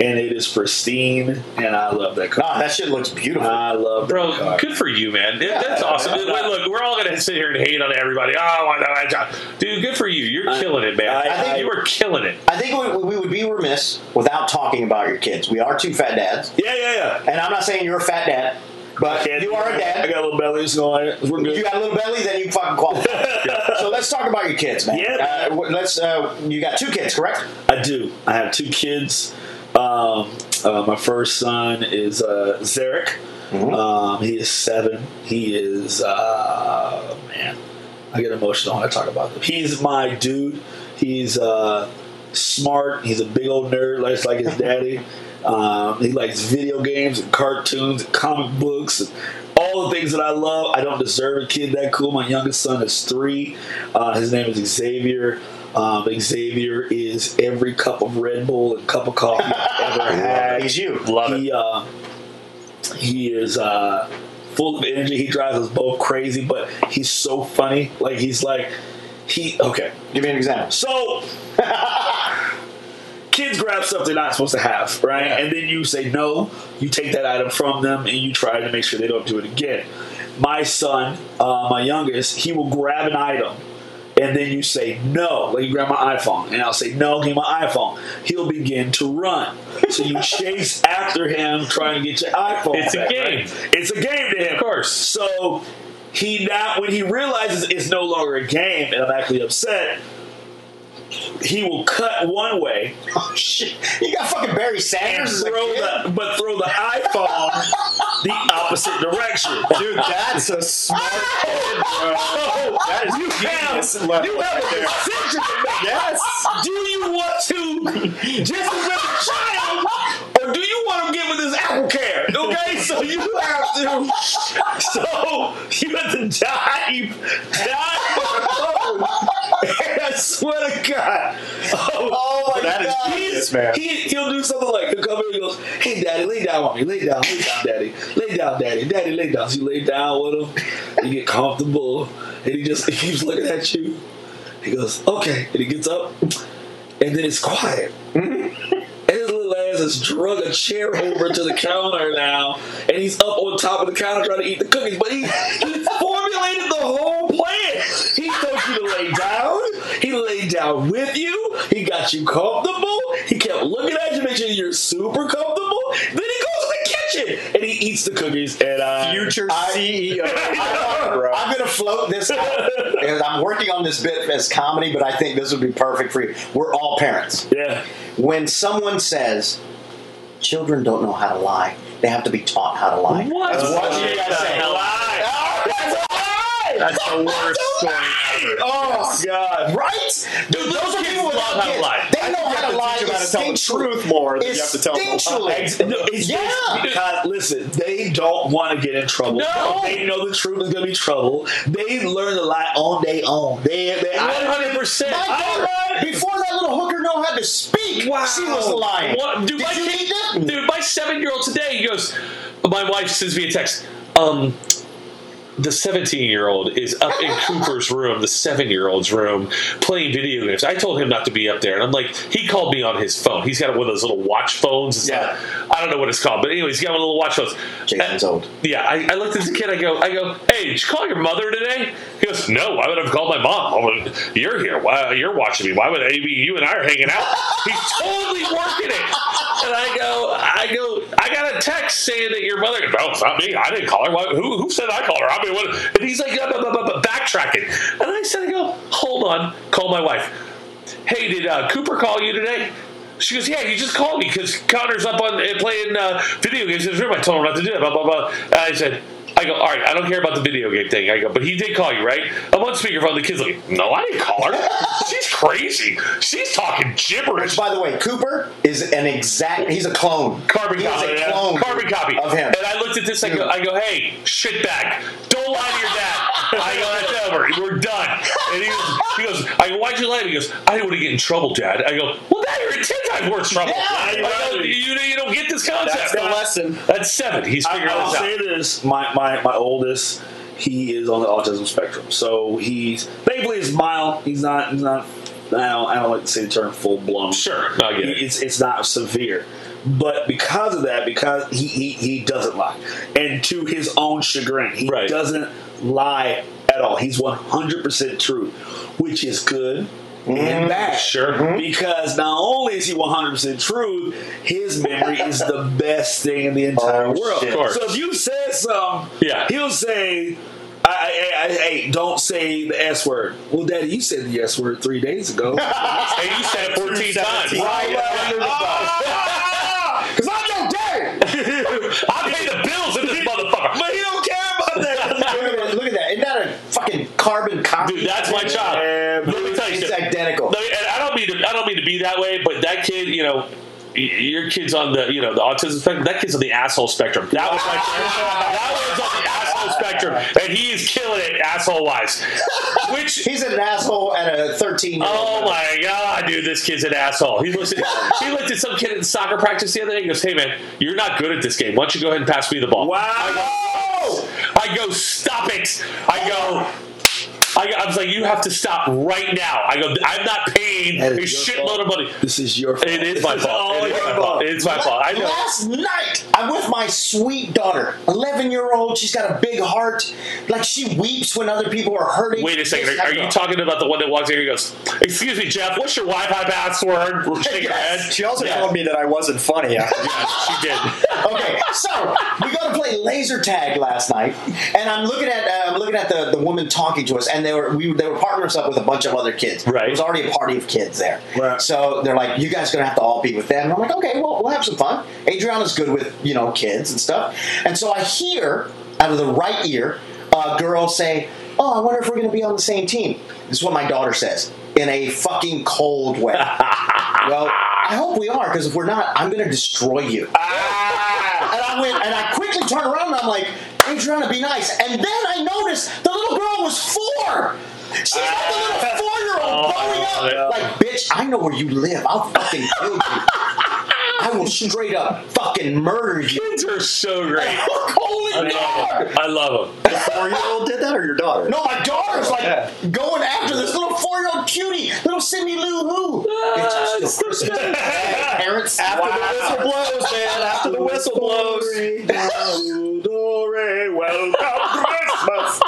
and it is pristine. And I love that car. Nah, that shit looks beautiful. I love that Bro, car. good for you, man. That- That's yeah, awesome. yeah. Wait, Look, we're all gonna sit here and hate on everybody. Oh, I know, dude, good for you. You're I- killing it, man. I- I, think I- you were killing it. I think we, we would be remiss without talking about your kids. We are two fat dads, Yeah, yeah, yeah. and I'm not saying you're a fat dad, but you are a dad. I got a little belly, so I- we're good. If you got a little belly, then you fucking qualify. So let's talk about your kids, man. Yeah, Uh, let's. Uh, you got two kids, correct? I do. I have two kids. Um, uh, my first son is uh, Zarek. Um, he is seven. He is uh, man. I get emotional when I talk about him. He's my dude. He's uh, smart. He's a big old nerd, likes like his daddy. Um, he likes video games and cartoons and comic books and all the things that I love. I don't deserve a kid that cool. My youngest son is three. Uh, his name is Xavier. Um, Xavier is every cup of Red Bull and cup of coffee I've ever had. He's you. Love he, it. Uh, he is uh, full of energy. He drives us both crazy, but he's so funny. Like he's like he okay. Give me an example. So kids grab stuff they're not supposed to have, right? Yeah. And then you say no. You take that item from them and you try to make sure they don't do it again. My son, uh, my youngest, he will grab an item. And then you say no, like you grab my iPhone, and I'll say no, give me my iPhone. He'll begin to run. So you chase after him, trying to get your iPhone. It's a game. right? It's a game to him, Of course. So he now, when he realizes it's no longer a game, and I'm actually upset, he will cut one way Oh shit! You got fucking Barry and Sanders throw the, but throw the iPhone the opposite direction. Dude, that's a smart kid, bro. That is you have, level you have right a decision to make. Yes. Do you want to just the child, or do you want to get with this Apple Care? Okay, so you have to. So you have to dive, dive I swear to God, oh, oh my That is god! genius, man. he, he'll do something like he'll come in and he goes, Hey daddy, lay down on me, lay down, lay down, daddy, lay down, daddy, daddy, lay down. So you lay down with him, you get comfortable, and he just he keeps looking at you. He goes, Okay, and he gets up, and then it's quiet. and his little ass has drug a chair over to the counter now, and he's up on top of the counter trying to eat the cookies. But he, he formulated the whole plan. He told you to lay down. He laid down with you. He got you comfortable. He kept looking at you, making sure you're super comfortable. Then he goes to kitchen kitchen, and he eats the cookies. And uh, Future I- CEO. I- bro. I'm going to float this out because I'm working on this bit as comedy, but I think this would be perfect for you. We're all parents. yeah, When someone says, children don't know how to lie, they have to be taught how to lie. What? That's what you guys say. lie. Oh, that's a lie! The worst story ever. Oh, God. Right? Dude, Those are people love without how to lie. They know how to lie teach them how to tell the truth more than you have to tell them. Instinctually. No, it's Yeah. just because listen, they don't want to get in trouble. No. they know the truth is gonna be trouble. They learn to lie on their own. They, they hundred percent. Before that little hooker know how to speak, Wow. she was lying. What, dude, Did my you kid-? Dude, my seven-year-old today, he goes. My wife sends me a text. Um, the 17 year old is up in Cooper's room, the seven year old's room, playing video games. I told him not to be up there. And I'm like, he called me on his phone. He's got one of those little watch phones. It's Yeah. not- I don't know what it's called, but anyways, he's got one of the little watch phones. Jason's old. Uh, yeah, I, I looked at the kid. I go, I go, hey, did you call your mother today? He goes, no. Why would I have called my mom? Oh, I would- you're here. Why you're watching me? Why would maybe you and I are hanging out? He's totally working it. And I go, I go, I got a text saying that your mother. No, it's not me. I didn't call her. Why, who, who said I called her? I mean, what? And he's like, backtracking. And I said, I go, hold on. Call my wife. Hey, did uh, Cooper call you today? She goes, yeah, he just called me because Connor's up on uh, playing uh, video games in his room. I told him not to do it. Blah blah blah. And I said, I go, all right, I don't care about the video game thing. I go, but he did call you, right? I'm on speakerphone. The kid's like, no, I didn't call her. She's crazy. She's talking gibberish. Which, by the way, Cooper is an exact. He's a clone. Carbon he copy. is a yeah. clone Carbon copy of him. And I looked at this. I go, I go, hey, shitbag, don't lie to your dad. I go, that's over. We're done. And he goes, he goes, I go, why'd you lie? He goes, I didn't want to get in trouble, Dad. I go, well, now you're in ten times worse trouble. Yeah, I go, you, you don't get this concept. That's the lesson. That's seven. He's I, figuring I'll this out. say this: my, my my oldest, he is on the autism spectrum, so he's thankfully it's mild. He's not he's not. I don't, I don't like to say the term full blown. Sure, I get it. It's it's not severe, but because of that, because he he, he doesn't lie, and to his own chagrin, he Right. doesn't lie at all. He's one hundred percent true, which is good. Mm-hmm. And bad. Sure. Mm-hmm. Because not only is he 100% true, his memory is the best thing in the entire Oh, world. Of course. So if you said something, Yeah. he'll say, I, I, I, hey, don't say the S word. Well, Daddy, you said the S word three days ago. Hey, you said it 14 times. Because I'm your dad. I pay the bills in this motherfucker. But he don't care about that. Look at that! That! Isn't that a fucking carbon copy? Dude, that's my child. Yeah, Let me tell you It's something. identical. No, and I don't mean to. I don't mean to be that way, but that kid, you know, your kid's on the, you know, the autism spectrum. That kid's on the asshole spectrum. That was my child. that was on the asshole spectrum, and he is killing it asshole wise. Which. He's an asshole at a 13 year old. Oh my god, dude! This kid's an asshole. He looked at he looked at some kid in soccer practice the other day. and goes, "Hey man, you're not good at this game. Why don't you go ahead and pass me the ball?" Wow. I go, stop it. I go, I, go, I was like, you have to stop right now. I go, I'm not paying a is your shitload of money. This is your fault. It is my fault. It is my fault. It's my fault. I know. Last night, I'm with my sweet daughter, 11 year old. She's got a big heart. Like she weeps when other people are hurting. Wait a second. Are, are you talking about the one that walks in here and goes, Excuse me, Jeff, what's your Wi Fi password? Shake her Yes. head. She also Yeah. told me that I wasn't funny after She did. Okay, so we go to play laser tag last night, and I'm looking at uh, I'm looking at the, the woman talking to us, and they were we they were partnering us up with a bunch of other kids. Right. There was already a party of kids there. Right. So they're like, you guys are gonna have to all be with them. And I'm like, okay, well we'll have some fun. Adriana's good with you know kids and stuff, and so I hear out of the right ear a girl say, "Oh, I wonder if we're gonna be on the same team." This is what my daughter says in a fucking cold way. well, I hope we are because if we're not, I'm gonna destroy you. Ah. And I went, and I quickly turned around and I'm like, Adriana, be nice. And then I noticed the little girl was four. She's like a little four year old growing up. yeah. Like, bitch, I know where you live. I'll fucking kill you. I will straight up fucking murder you. Kids are so great. Holy I love God! them. I love them. four year old did that or your daughter? No, my daughter's like Yeah. going after this little four year old cutie, little Cindy Lou Who. Ah, It's still Christmas. Parents, After wow. the whistle blows, man. After the whistle blows. Welcome Christmas.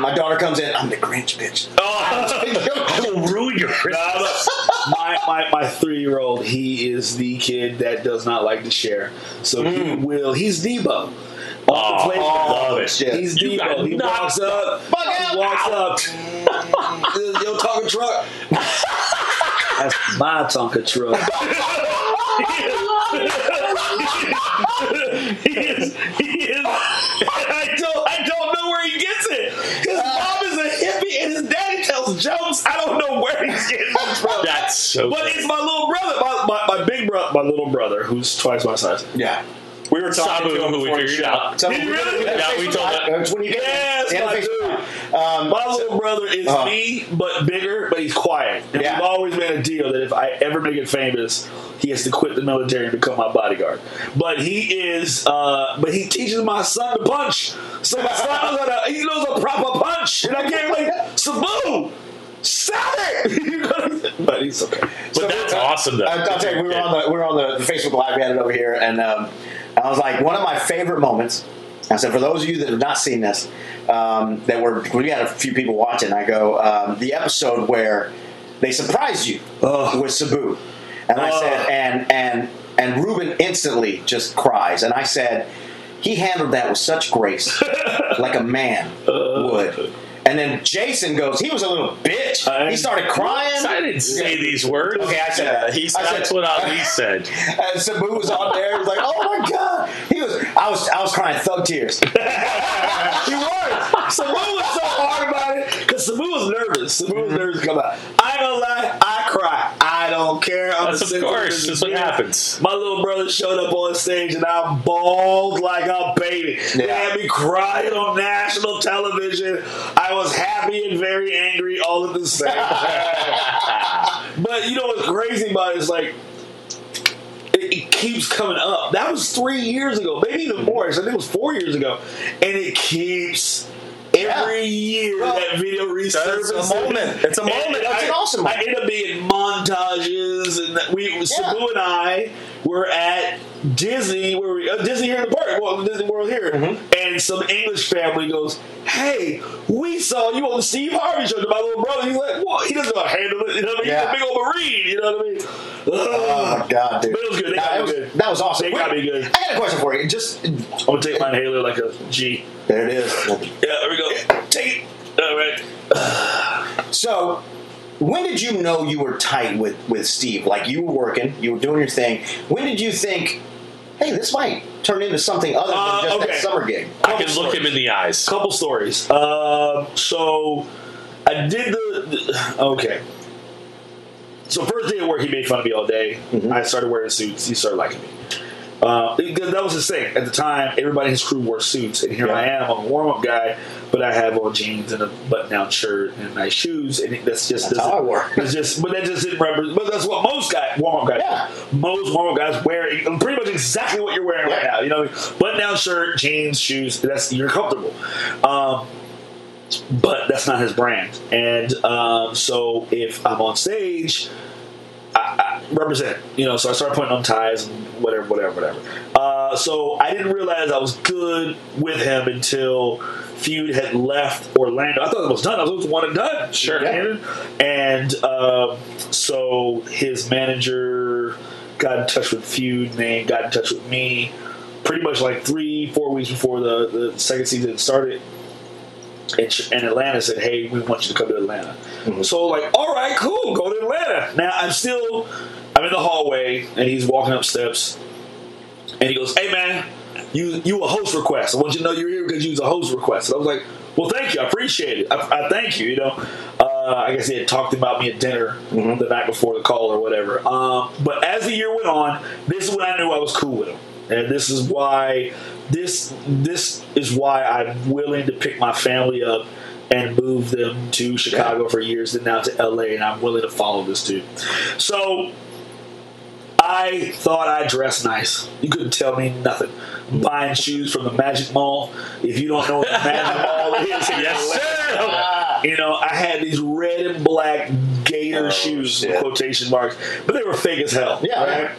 My daughter comes in. I'm the Grinch, bitch. Oh, I will ruin your Christmas. my my, my three year old, he is the kid that does not like to share. So he mm. will. He's Deebo. Oh, Off the playground. love it. He's You Deebo. He knocked walks up. He walks up. Mm. Yo, Tonka truck. That's my Tonka truck. he is. He is. I don't. I don't know where he gets it. His mom is a hippie, and his daddy jokes. I don't know where he's getting this from. That's so. But it's my little brother, my, my, my big brother, my little brother, who's twice my size. Yeah. We were talking Sabu, to him who we before the figured show. out. So Did you really? Yeah, we told that. That's when you Yes, my dude. Um, My little brother is Uh-huh. me, but bigger, but he's quiet. And Yeah. we've always made a deal that if I ever make it famous, he has to quit the military and become my bodyguard. But he is, uh, but he teaches my son to punch. So my son knows how to, he knows a proper punch. And I can't like, Sabu, stop it! but he's okay. but that's awesome, though. I- I'll tell you, we were on the we were on the Facebook Live. We had it over here, and um, I was like, one of my favorite moments. I said, for those of you that have not seen this, um, that were we had a few people watching. I go, um, the episode where they surprised you Ugh. with Sabu, and I said, and and and Ruben instantly just cries, and I said, he handled that with such grace, like a man would. And then Jason goes, he was a little bitch. I- he started crying. I didn't say these words. Okay, I said Yeah, that. he I said- That's what Ali said. and Sabu was out there. He was like, "Oh my god!" He was. I was. I was crying thug tears. he was. Sabu was so hard about it because Sabu was nervous. Sabu was mm-hmm. nervous to come out. I ain't gonna lie, I cry. I don't care. I'm That's of course. That's what happens. My little brother showed up on stage and I bawled like a baby. They Yeah. had me crying on national television. I was happy and very angry all at the same time. but you know what's crazy about it is like it, keeps coming up. That was three years ago, maybe even more. I think it was four years ago, and it keeps. Every year Well, that video resurfaces. it's a moment. It's a And moment. It's I, an awesome I moment. end up being montages, and that we Sabu and I were at Disney, where we uh, Disney here in the park, well, Disney World here, Mm-hmm. and some English family goes, "Hey, we saw you on the Steve Harvey show." To my little brother, he's like, "Well, he doesn't know how to handle it. You know what I mean? Yeah. He's a big old marine. You know what I mean?" Oh my god, dude! But it was good. They Nah, was- good. That was awesome. They got me good. I got a question for you. Just I'm gonna take my inhaler like a G. there it is. Yeah, there we go. Take it. All right. So, when did you know you were tight with with Steve? Like you were working, you were doing your thing. When did you think, hey, this might turn into something other than Uh, just okay. that summer gig? I can look him in the eyes. couple stories. Um, so I did the, the- okay. So first day at work, he made fun of me all day. I started wearing suits. He started liking me. Uh, that was his thing at the time. Everybody in his crew wore suits, and here Yeah. I am. I'm a warm up guy, but I have on jeans and a button down shirt and nice shoes, and that's just That's how I wore. It's just, but that just didn't represent. But that's what most guys, warm up guys, Yeah. most warm up guys wear. Pretty much exactly what you're wearing right now. You know, button down shirt, jeans, shoes. That's you're comfortable. Um, but that's not his brand. And um, so if I'm on stage, represent, you know. So I started putting on ties and whatever, whatever, whatever. Uh, so I didn't realize I was good with him until feud had left Orlando. I thought it was done. I was one and done. Sure. And, and um, so his manager got in touch with feud, and they got in touch with me. Pretty much like three, four weeks before the, the second season started, and, and Atlanta said, "Hey, we want you to come to Atlanta." So like, all right, cool, go to Atlanta. Now I'm still, I'm in the hallway, and he's walking up steps, and he goes, "Hey man, you you a host request? I want you to know you're here because you was a host request." And I was like, "Well, thank you, I appreciate it. I, I thank you." You know, uh, I guess he had talked about me at dinner the night before the call or whatever. Um, but as the year went on, this is when I knew I was cool with him, and this is why this this is why I'm willing to pick my family up and move them to Chicago for years and now to LA, and I'm willing to follow this dude. So I thought I dressed nice. You couldn't tell me nothing. I'm Buying shoes from the Magic Mall. If you don't know what the Magic Mall is, Yes, sir. You know, I had these red and black gator Oh, shoes, shit. quotation marks, but they were fake as hell. Yeah, right?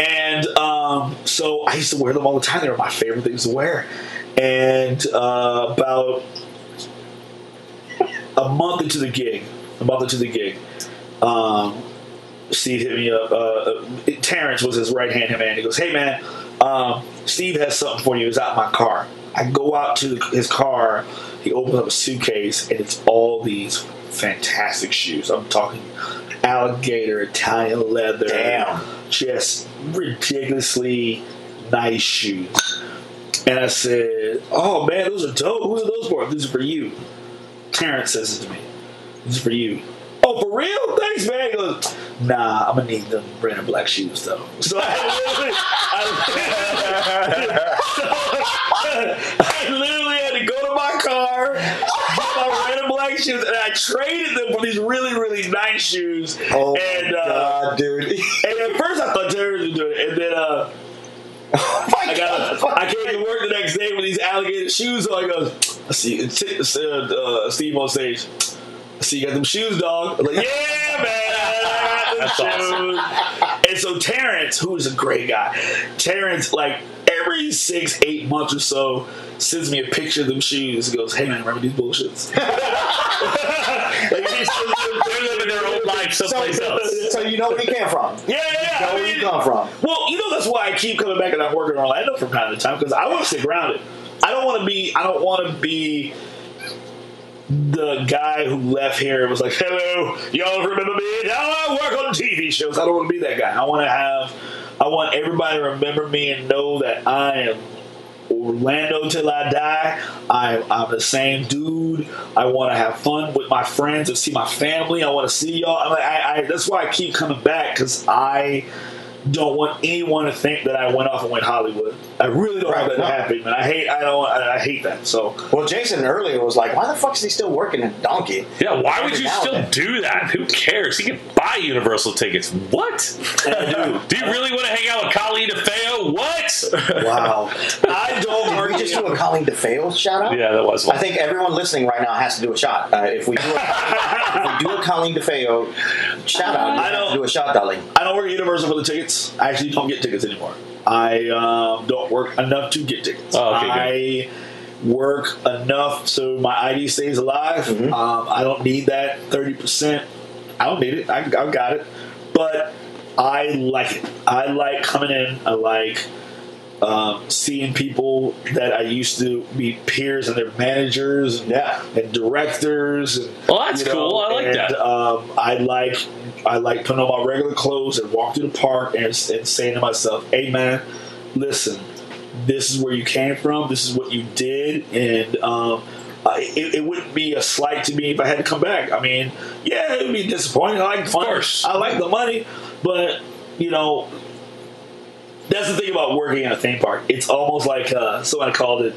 And um, so I used to wear them all the time. They were my favorite things to wear. And uh, about a month into the gig, a month into the gig, um, Steve hit me up. Uh, Terrence was his right hand man. He goes, "Hey man, um, Steve has something for you. It's out in my car." I go out to his car. He opens up a suitcase, and it's all these fantastic shoes. I'm talking alligator, Italian leather, Damn. just ridiculously nice shoes. And I said, "Oh man, those are dope. Who are those for? These are for you." Terrence says it to me. This is for you. Oh, for real? Thanks, man. He goes, nah, I'm gonna need them red and black shoes though. So I literally, I, I literally had to go to my car, get my red and black shoes, and I traded them for these really, really nice shoes. Oh and, my uh, god, dude! and at first I thought Terrence was doing it, and then uh, oh I got! I came to work the next day with these alligator shoes on. I goes, I see uh, uh, Steve on stage. See you got them shoes, dog. I'm like, yeah, man. I got them shoes. And so Terrence, who is a great guy, Terrence, like every six, eight months or so, sends me a picture of them shoes. He goes, hey man, remember these bullshits? like, he They're living their own life someplace else. So you know where he came from? yeah, yeah, yeah. Know I where he mean, come from? well, you know that's why I keep coming back and I work in Orlando from time to time because I want to stay grounded. I don't want to be. I don't want to be the guy who left here was like, "Hello, y'all remember me? Now I work on TV shows." I don't want to be that guy. I want to have. I want everybody to remember me and know that I am Orlando till I die. I, I'm the same dude. I want to have fun with my friends and see my family. I want to see y'all. Like, I, I, that's why I keep coming back because I don't want anyone to think that I went off and went Hollywood. I really don't Right, want that no. to happen, man. I hate. I don't. I, I hate that. So Well, Jason earlier was like, "Why the fuck is he still working at Donkey?" Yeah, why would you still then. do that? Who cares? He can buy Universal tickets. What? and I do. Do you really want to hang out with Colleen DeFeo? What? Wow. I don't Did work. we just do a Colleen DeFeo shout out? Yeah, that was One. I think everyone listening right now has to do a shot. Uh, if we do a, if we do a Colleen DeFeo shout out, I have don't- to do a shot, darling. I don't work at Universal for the tickets. I actually don't get tickets anymore. I um, don't work enough to get tickets. Oh, okay, I work enough so my ID stays alive. Mm-hmm. Um, I don't need that thirty percent. I don't need it. I, I got it. But I like it. I like coming in. I like um, seeing people that I used to be peers and their managers and, Yeah. and directors. And, Well, that's you know, cool. I like and, that. Um, I like I like putting on my regular clothes and walk through the park and, and saying to myself, "Hey, man, listen, this is where you came from. This is what you did, and um, I, it, it wouldn't be a slight to me if I had to come back. I mean, yeah, it would be disappointing. I like the fun. course. I like the money, but you know." That's the thing about working in a theme park. It's almost like uh, someone called it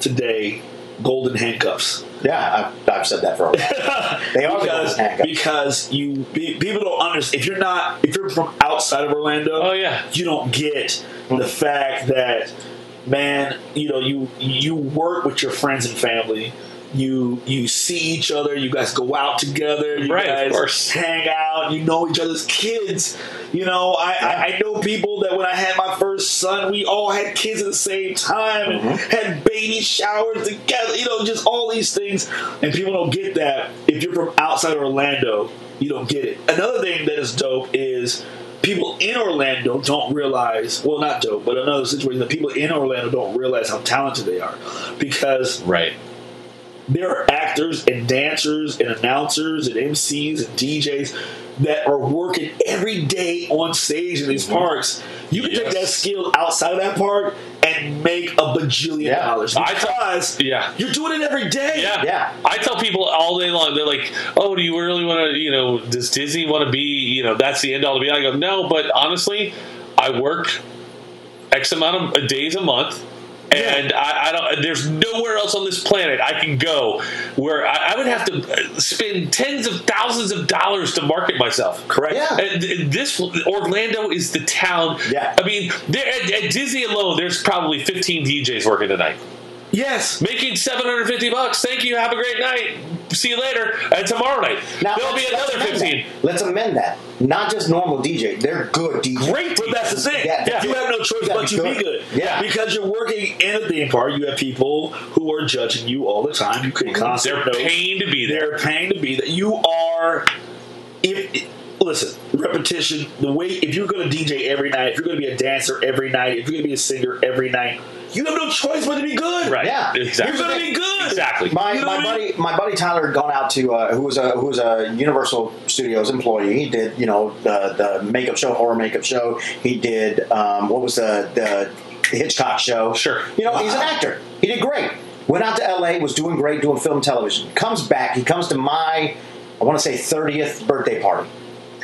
today golden handcuffs. Yeah, I've, I've said that for a while. They are because, golden handcuffs. because you pe- people don't understand if you're not if you're from outside of Orlando. Oh, yeah. you don't get the fact that man, you know you you work with your friends and family. You you see each other. You guys go out together. You Right, of guys course. hang out. You know each other's kids. You know I, I, I know people that when I had my first son, we all had kids at the same time and Mm-hmm. had baby showers together. You know, just all these things, and people don't get that. If you're from outside Orlando, you don't get it. Another thing that is dope is people in Orlando don't realize. Well, not dope, but another situation that people in Orlando don't realize how talented they are because Right. There are actors and dancers and announcers and MCs and DJs that are working every day on stage in these mm-hmm. parks. You can take that skill outside of that park and make a bajillion Yeah. dollars because Yeah. you're doing it every day. Yeah. Yeah. I tell people all day long, they're like, oh, do you really want to, you know, does Disney want to be, you know, that's the end all to be? I go, no, but honestly, I work X amount of uh, days a month. And I, I don't. There's nowhere else on this planet I can go where I, I would have to spend tens of thousands of dollars to market myself. Correct. Yeah. And th- this Orlando is the town. Yeah. I mean, there at, at Disney alone, there's probably 15 DJs working tonight Yes. making 750 bucks. Thank you. Have a great night. See you later. And tomorrow night, Now, there'll be another 15. that. Let's amend that. Not just normal DJ. They're good DJ. Great. But that's the thing. Yeah, You have no choice but to be good. Yeah. Because you're working in a theme park, you have people who are judging you all the time. You can constantly. They're paying to be there. They're paying to be there. You are if listen, repetition. The way if you're going to DJ every night, if you're going to be a dancer every night, if you're going to be a singer every night, you have no choice but to be good. Right. Yeah. Exactly. You're going to be good. Exactly. My, You know my what I buddy my buddy Tyler had gone out to uh, who was a who was a Universal Studios employee. He did you know the the makeup show, horror makeup show. He did um, what was the the Hitchcock show. Sure. You know he's an actor. He did great. Went out to L.A. Was doing great doing film and television. Comes back. He comes to my I want to say thirtieth birthday party.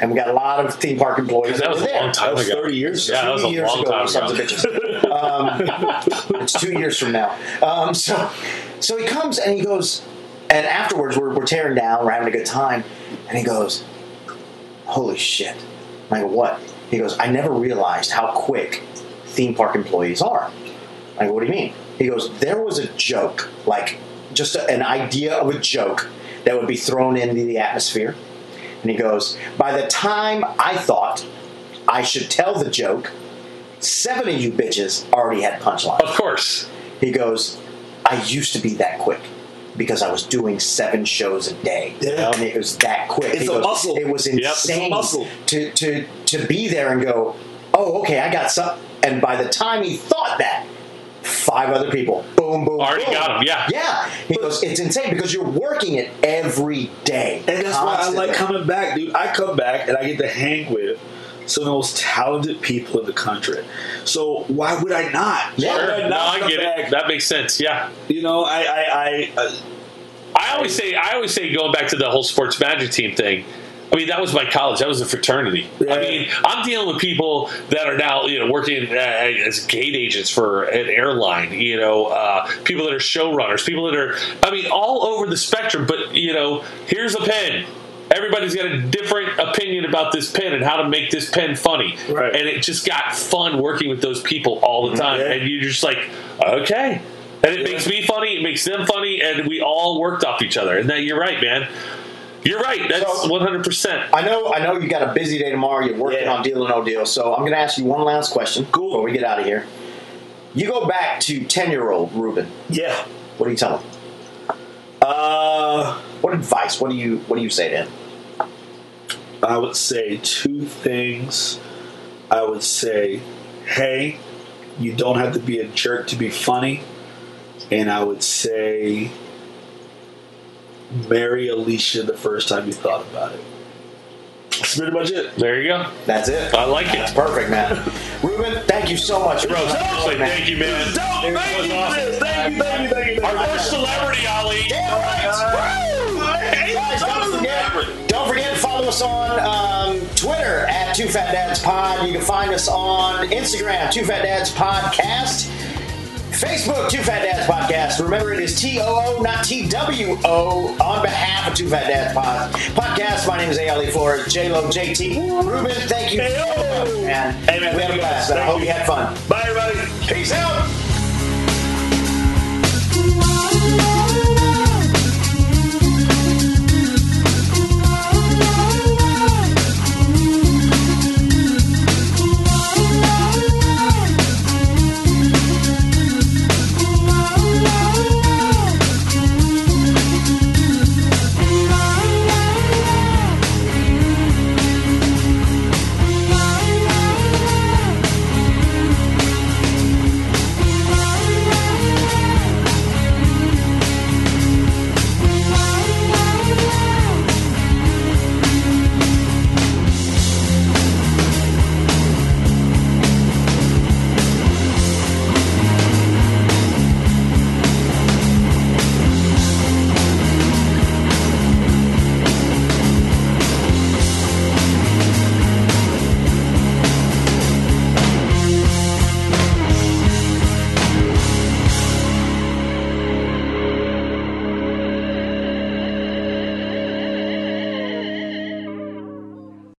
And we got a lot of theme park employees That was were a there. long time That was ago. 30 years Yeah, that was a years long ago, time ago. bitches. Um, it's two years from now. Um, so, so he comes and he goes, and afterwards we're, we're tearing down, we're having a good time, and he goes, "Holy shit!" I go, "What?" He goes, "I never realized how quick theme park employees are." I go, "What do you mean?" He goes, "There was a joke, like just a, an idea of a joke that would be thrown into the atmosphere." And he goes, By the time I thought I should tell the joke, seven of you bitches already had punchlines. Of course. He goes, I used to be that quick because I was doing seven shows a day. Yeah. And it was that quick. It's He a goes, muscle. It was Yep, insane muscle. to to to be there and go, Oh, okay, I got some and by the time he thought that, five other people, boom, boom, boom. Already boom. got 'em, yeah. Yeah. He goes, It's insane because you're working it every day. And that's why I like coming back, dude. I come back and I get to hang with some of the most talented people in the country. So why would I not? Yeah. Sure. I No, I get back? it. That makes sense. Yeah. You know, I, I, I, uh, I always say, I always say, going back to the whole sports magic team thing. I mean, that was my college. That was a fraternity. I mean, I'm dealing with people that are now, you know, working uh, as gate agents for an airline. You know, uh, people that are showrunners, people that are, I mean, all over the spectrum. But you know, here's a pen. Everybody's got a different opinion about this pen and how to make this pen funny. Right. And it just got fun working with those people all the time. Yeah. And you're just like, okay. And it makes me funny, it makes them funny, and we all worked off each other. And that you're right, man. You're right. That's So- 100%. I know, I know you got a busy day tomorrow. You're working Yeah. on Deal or No Deal. So I'm going to ask you one last question Cool. before we get out of here. You go back to 10 year old Ruben. yeah. What do you tell him? Uh, What advice? What do you What do you say to him? I would say two things. I would say, hey, you don't have to be a jerk to be funny. And I would say, marry Alicia the first time you thought about it. That's pretty much it. There you go. That's it. I like it. That's perfect, man. Ruben, thank you so much. Bro, say thank you, man. Thank you was for this. Thank you, thank you, thank you. Our first celebrity, Ali. Damn right. Guys, forget, don't forget to follow us on um, Twitter at Too Fat Dads Pod. You can find us on Instagram, Too Fat Dads Podcast. Facebook, Too Fat Dads Podcast. Remember, it is T O O, not T W O, on behalf of Too Fat Dads Pod. Podcast. My name is Ali Flores, J Lo, JT. Ruben, thank you. Hey. Man, Hey, man, we had a blast. I hope you. you had fun. Bye, everybody. Peace out.